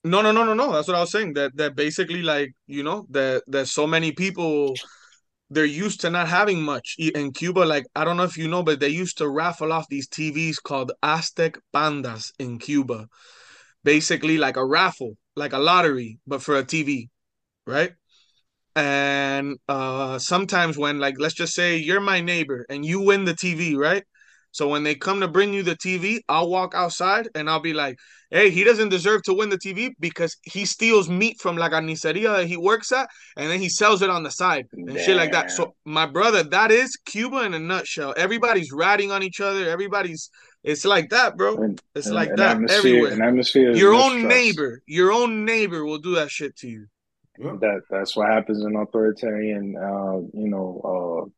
No, no, no, no, no. That's what I was saying. That that basically like, you know, that that so many people they're used to not having much. In Cuba, like I don't know if you know, but they used to raffle off these TVs called Atec Pandas in Cuba. Basically like a raffle, like a lottery, but for a TV, right? And uh sometimes when like let's just say you're my neighbor and you win the TV, right? So when they come to bring you the TV, I'll walk outside and I'll be like, hey, he doesn't deserve to win the TV because he steals meat from la carniceria that he works at and then he sells it on the side and shit like that. So my brother, that is Cuba in a nutshell. Everybody's ratting on each other. Everybody's it's like that, bro. It's and- like an that atmosphere, everywhere. Atmosphere Your own mistrust. neighbor, your own neighbor will do that shit to you. That that's what happens in authoritarian, uh, you know,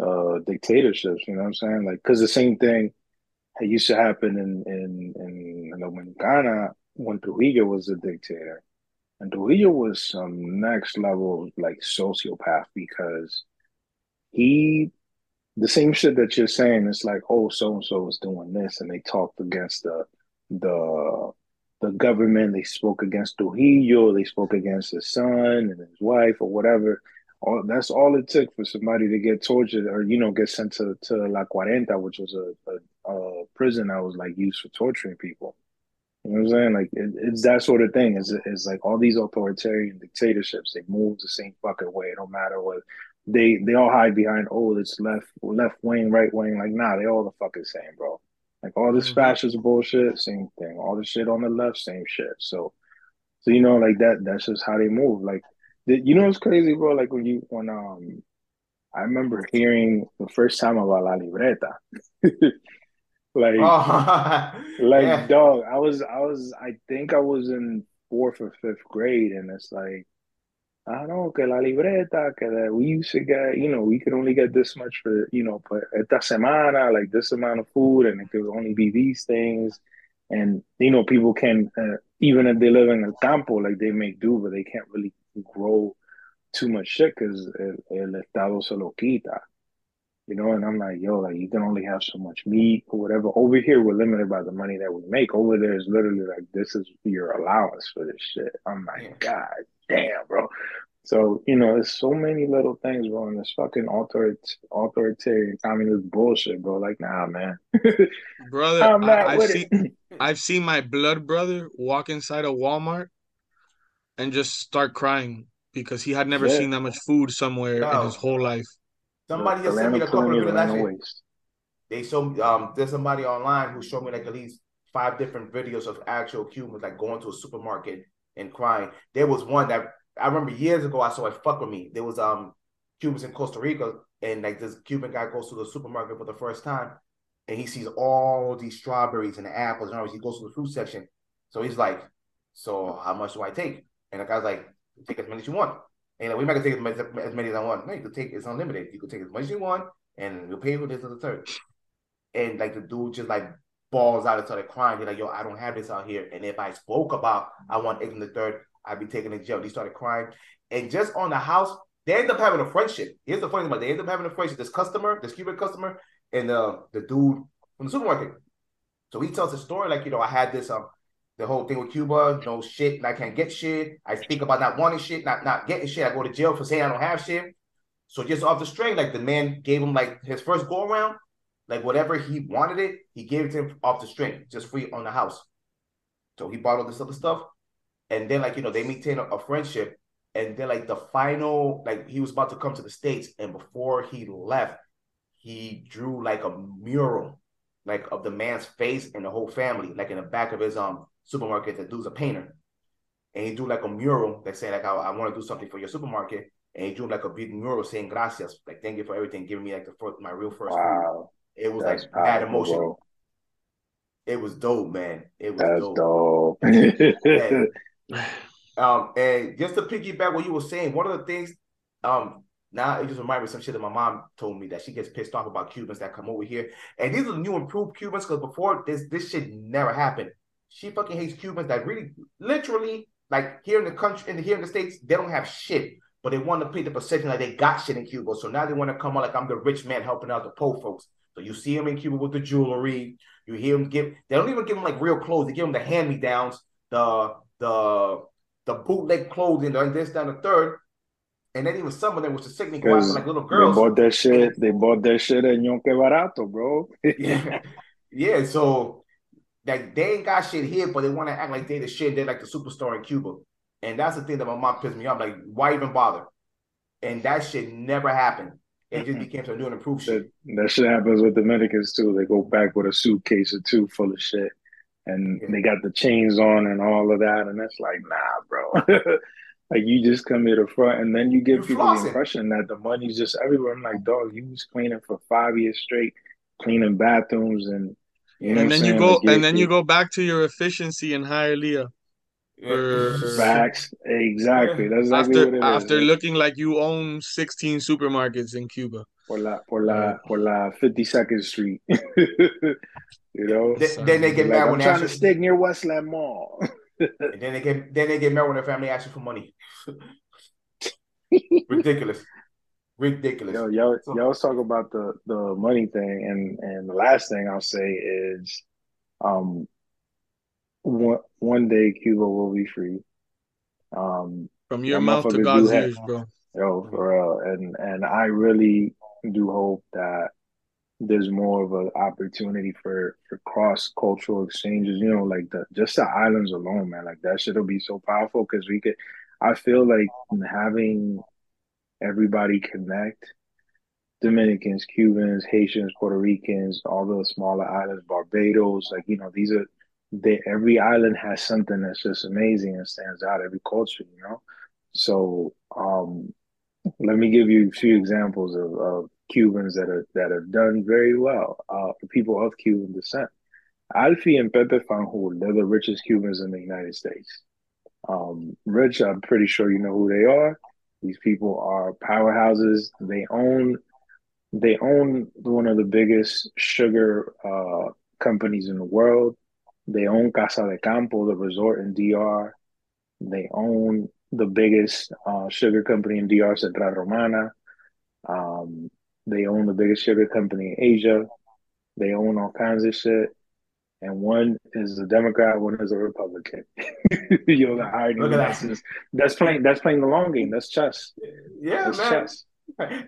uh, uh, dictatorships. You know what I'm saying? Like, because the same thing used to happen in in in, in Dominicana when Trujillo was a dictator, and Trujillo was some next level like sociopath because he the same shit that you're saying. It's like, oh, so and so was doing this, and they talked against the the the government. They spoke against Trujillo. They spoke against his son and his wife or whatever. All that's all it took for somebody to get tortured or you know get sent to to La Cuarenta, which was a, a, a prison that was like used for torturing people. You know what I'm saying? Like it, it's that sort of thing. It's, it's like all these authoritarian dictatorships. They move the same fucking way. It don't matter what they they all hide behind. Oh, it's left left wing, right wing. Like nah, they all the fucking same, bro. Like all this Mhm. fascist bullshit, same thing. All the shit on the left, same shit. So, so you know, like that. That's just how they move. Like, the, you know, it's crazy, bro. Like when you when um, I remember hearing the first time about La Libreta. like, Oh, like yeah. dog. I was I was I think I was in fourth or fifth grade, and it's like I know que la libreta, que that we used to get, you know, we could only get this much for, you know, for esta semana, like this amount of food, and it could only be these things. And, you know, people can, uh, even if they live in el campo, like they make do, but they can't really grow too much shit because el, el Estado se lo quita. You know, and I'm like, yo, like you can only have so much meat or whatever. Over here, we're limited by the money that we make. Over there is literally like this is your allowance for this shit. I'm like, God damn, bro. So you know, there's so many little things, bro, in this fucking author- authoritarian communist bullshit, bro. Like, nah, man. brother. I'm not I, I've seen it. I've seen my blood brother walk inside a Walmart and just start crying because he had never Yeah. seen that much food somewhere in his whole life. Somebody the just sent me land a of couple of videos. the land waste. they showed um there's somebody online who showed me like at least five different videos of actual humans like going to a supermarket and crying. There was one that I remember years ago I saw it fuck with me. There was um Cubans in Costa Rica and like this Cuban guy goes to the supermarket for the first time and he sees all these strawberries and apples and he goes to the fruit section. So he's like, So how much do I take? And the guy's like, take as many as you want. And like, we're not gonna take as many, as many as I want. No, you could take it's unlimited. You could take as much as you want, and you'll pay for this and the third. And like the dude just like balls out and started crying. He's like, yo, I don't have this out here. And if I spoke about I want egg the third, I'd be taken to jail. He started crying. And just on the house, they end up having a friendship. Here's the funny thing about it. they end up having a friendship. This customer, this Cuban customer, and uh, the dude from the supermarket. So he tells the story like, you know, I had this um the whole thing with Cuba, no shit, and I can't get shit. I speak about not wanting shit, not not getting shit. I go to jail for saying I don't have shit. So just off the string, like the man gave him like his first go around, like whatever he wanted it, he gave it to him off the string, just free on the house. So he bought all this other stuff, and then like you know they maintain a, a friendship, and then like the final, like he was about to come to the states, and before he left, he drew like a mural, like of the man's face and the whole family, like in the back of his um supermarket. The dude's a painter, and he drew like a mural that said like I, I want to do something for your supermarket, and he drew like a big mural saying gracias, like thank you for everything, giving me like the first my real first. Wow, It was that's like mad powerful, emotional. bro. It was dope, man. It was That's dope. dope. Um, and just to piggyback what you were saying, one of the things, um, now it just reminded me of some shit that my mom told me that she gets pissed off about Cubans that come over here. And these are the new improved Cubans because before this, this shit never happened. She fucking hates Cubans that really, literally, like here in the country, in the, here in the states, they don't have shit, but they want to paint the perception like they got shit in Cuba. So now they want to come out like I'm the rich man helping out the poor folks. So you see them in Cuba with the jewelry. You hear them give. They don't even give them like real clothes. They give them the hand me downs, the the the bootleg clothing, and this down the third. And then even some of them was the sick go after like little they girls. bought that shit. They bought that shit at Yonke Barato, bro. yeah, yeah. So like they ain't got shit here, but they want to act like they the shit. They're like the superstar in Cuba, and that's the thing that my mom pissed me off. Like, why even bother? And that shit never happened. It just became some new and improved shit. That that shit happens with Dominicans too. They go back with a suitcase or two full of shit, and Yeah. they got the chains on and all of that, and that's like, nah, bro. like you just come here to the front, and then you give You people flossing. the impression that the money's just everywhere. I'm like, dog, you was cleaning for five years straight, cleaning bathrooms, and you know and what I'm then you go Like, you're- and then you you're- go back to your efficiency and Hialeah for Facts, exactly. That's exactly after what it is. after looking like you own 16 supermarkets in Cuba. por la por la por la 52nd Street. you know, Th- then they get like, mad I'm when they trying to ask you, stick near Westland Mall. and then they get then they get mad when their family asks you for money. Ridiculous, ridiculous. Yo, y'all, y'all was talking about the the money thing, and and the last thing I'll say is, um, one one day Cuba will be free. Um, From your mouth to God's have- ears, bro. yo, for real, and and I really do hope that there's more of an opportunity for for cross cultural exchanges. You know, like the just the islands alone, man. Like that shit'll be so powerful because we could. I feel like having everybody connect. Dominicans, Cubans, Haitians, Puerto Ricans, all those smaller islands, Barbados, like you know, these are they every island has something that's just amazing and stands out, every culture, you know. So um let me give you a few examples of, of Cubans that are that have done very well. Uh people of Cuban descent. Alfie and Pepe Fanjul, they're the richest Cubans in the United States. Um, Rich, I'm pretty sure you know who they are. These people are powerhouses. They own they own one of the biggest sugar uh, companies in the world. They own Casa de Campo, the resort in DR. They own the biggest uh, sugar company in DR, Central Romana. Um, they own the biggest sugar company in Asia. They own all kinds of shit. And one is a Democrat, one is a Republican. Yo, the irony. Look at That's, that. that's playing. That's playing the long game. That's chess. Yeah, That's man. chess.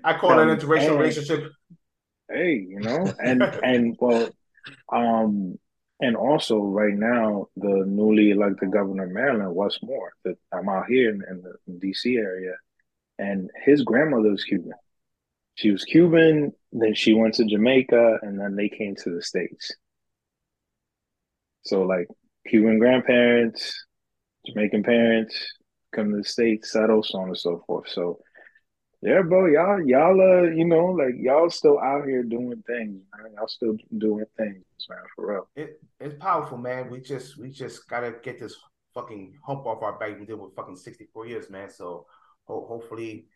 I call it an Um, interracial and- relationship. Hey, you know, and and well, um, and also right now the newly elected governor of Maryland, Wes Moore, that I'm out here in, in the DC area, and his grandmother was Cuban. She was Cuban, then she went to Jamaica, and then they came to the States. So like Cuban grandparents, Jamaican parents come to the States, settle, so on and so forth. So yeah, bro, y'all, y'all, uh, you know, like y'all still out here doing things, man. Y'all still doing things, man, for real. It, it's powerful, man. We just we just gotta get this fucking hump off our back. We did with fucking sixty four years, man. So ho- hopefully,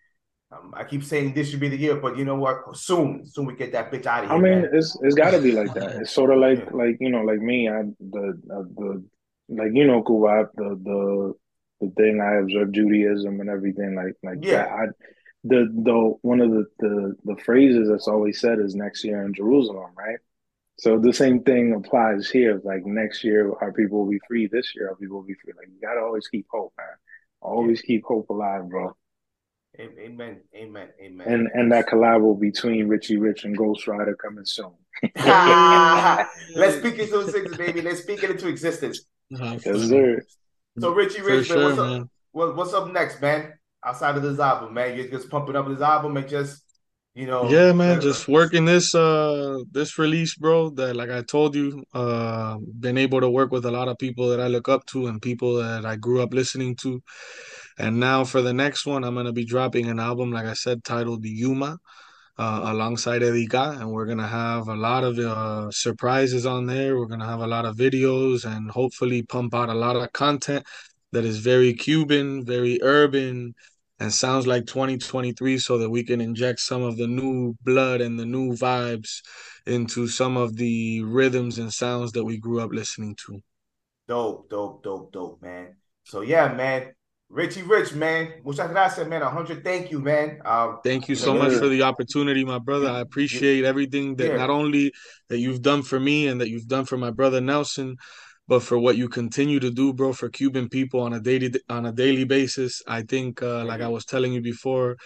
um, I keep saying this should be the year, but you know what? Soon, soon we get that bitch out of here. I mean, man. it's it's got to be like that. It's sort of like Yeah. like you know, like me, I the uh, the like you know, Cuba, the the the thing I observe Judaism and everything like like Yeah. that. I the the one of the the the phrases that's always said is next year in Jerusalem, right? So the same thing applies here. Like next year, our people will be free. This year, our people will be free. Like you gotta always keep hope, man. Always keep hope alive, bro. Amen, amen, amen. And and that collab will between Richy Rich and Ghost Rider coming soon. Ah. Let's speak into existence, baby. Let's speak it into existence. Yes, sir. So Richy Rich, man, sure, what's up? man. What, what's up next, man? Outside of this album, man, you're just pumping up this album and just, you know, Yeah, man, uh, just working this uh this release, bro, that like I told you, uh been able to work with a lot of people that I look up to and people that I grew up listening to. And now for the next one, I'm gonna be dropping an album, like I said, titled Yuma, uh, alongside Ga, and we're gonna have a lot of uh surprises on there. We're gonna have a lot of videos and hopefully pump out a lot of content that is very Cuban, very urban, and sounds like 2023 so that we can inject some of the new blood and the new vibes into some of the rhythms and sounds that we grew up listening to. dope, dope, dope, dope, man. So yeah, man, Richy Rich, man, muchas gracias, man. A hundred thank you, man. Um, Thank you so much for the opportunity, my brother. I appreciate everything that Yeah. not only that you've done for me and that you've done for my brother Nelson, but for what you continue to do, bro, for Cuban people on a daily on a daily basis. I think, uh, like I was telling you before,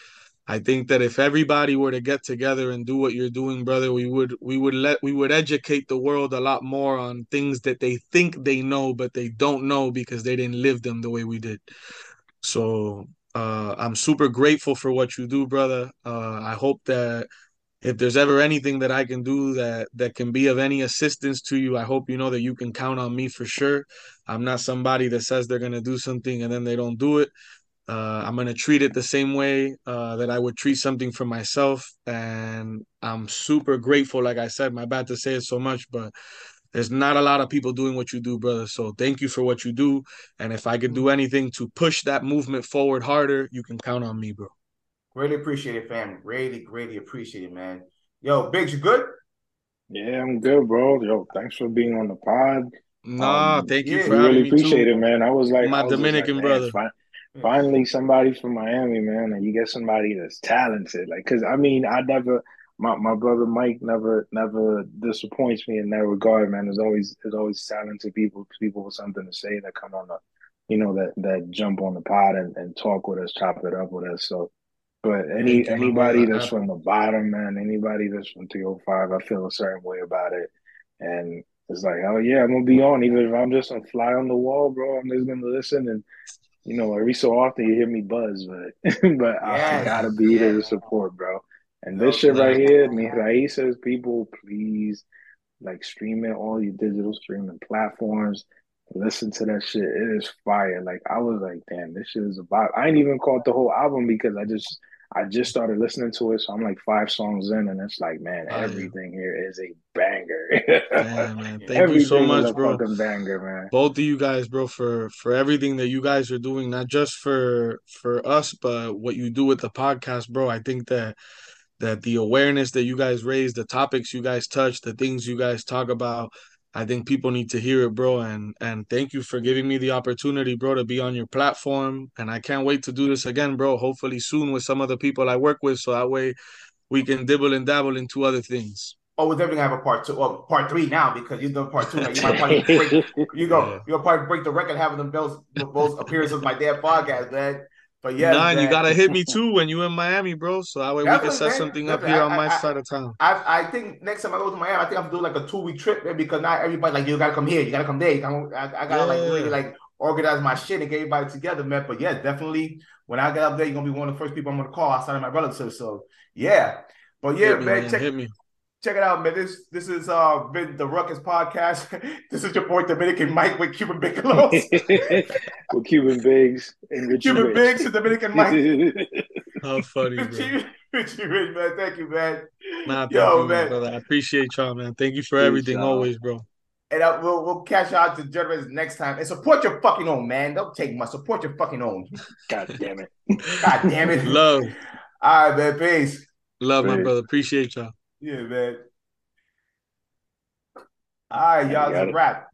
I think that if everybody were to get together and do what you're doing, brother, we would we would let we would educate the world a lot more on things that they think they know but they don't know because they didn't live them the way we did. So uh, I'm super grateful for what you do, brother. Uh, I hope that if there's ever anything that I can do that that can be of any assistance to you, I hope you know that you can count on me for sure. I'm not somebody that says they're gonna do something and then they don't do it. Uh, I'm gonna treat it the same way uh, that I would treat something for myself, and I'm super grateful. Like I said, my bad to say it so much, but there's not a lot of people doing what you do, brother. So thank you for what you do, and if I can do anything to push that movement forward harder, you can count on me, bro. Really appreciate it, fam. Really, greatly appreciate it, man. Yo, Biggs, you good? Yeah, I'm good, bro. Yo, thanks for being on the pod. Nah, Um, thank you yeah, for really appreciate too. it, man. I was like, My was Dominican like, brother. fi- finally somebody from Miami, man, and you get somebody that's talented. Like, cause I mean, I never, my, my brother Mike never, never disappoints me in that regard, man. There's always, there's always talented people, people with something to say that come on the, you know, that that jump on the pod and, and talk with us, chop it up with us. So, but any anybody that's from the bottom, man, anybody that's from 305, I feel a certain way about it. And it's like, oh yeah, I'm gonna be on, even if I'm just a fly on the wall, bro. I'm just gonna listen and you know, every so often you hear me buzz, but but I, I gotta be here to support, bro. And this shit right here, Mis Raíces, people, please like stream it all your digital streaming platforms. Listen to that shit. It is fire. Like I was like, damn, this shit is about. I ain't even caught the whole album because I just I just started listening to it, so I'm like five songs in, and it's like, man, Oh, yeah. everything here is a banger. Damn, man. Thank you everything so is much, a bro. fucking banger, man. both of you guys bro for for everything that you guys are doing not just for for us but what you do with the podcast bro i think that that the awareness that you guys raise the topics you guys touch the things you guys talk about i think people need to hear it bro and and thank you for giving me the opportunity bro to be on your platform and i can't wait to do this again bro hopefully soon with some of the people i work with so that way we can dibble and dabble into other things Oh, we're definitely gonna have a part two, or part three now because you've done part two. Now. You might probably break, you go, Yeah. you'll probably break the record having them those those appearances my damn podcast, man. But yeah, and you gotta hit me too when you in Miami, bro. So that way we can set man. something up here on my I- side of town. I I think next time I go to Miami, I think I'm doing like a two week trip man, because not everybody like you gotta come here, you gotta come there. You gotta, I, I gotta like really like organize my shit and get everybody together, man. But yeah, definitely when I get up there, you're gonna be one of the first people I'm gonna call outside of my relatives. So yeah, but yeah, hit me, man, man, check hit me. Check it out, man. This this is uh been the Ruckus podcast. this is your boy Dominican Mike with Cuban Bigelow. With Cuban Biggs and Richy Cuban Rich. Biggs and Dominican Mike. How funny, bro. Richy, Richy Rich, man. Thank you, man. Nah, thank Yo, you, man. brother. I appreciate y'all, man. Thank you for Peace, everything, y'all. always, bro. And uh, we'll we'll catch y'all to gentlemen next time. And support your fucking own, man. Don't take much. Support your fucking own. God damn it. God damn it. Love, All right, man. Peace. love, my brother. Appreciate y'all. Yeah, man. All right, y'all. It's a wrap.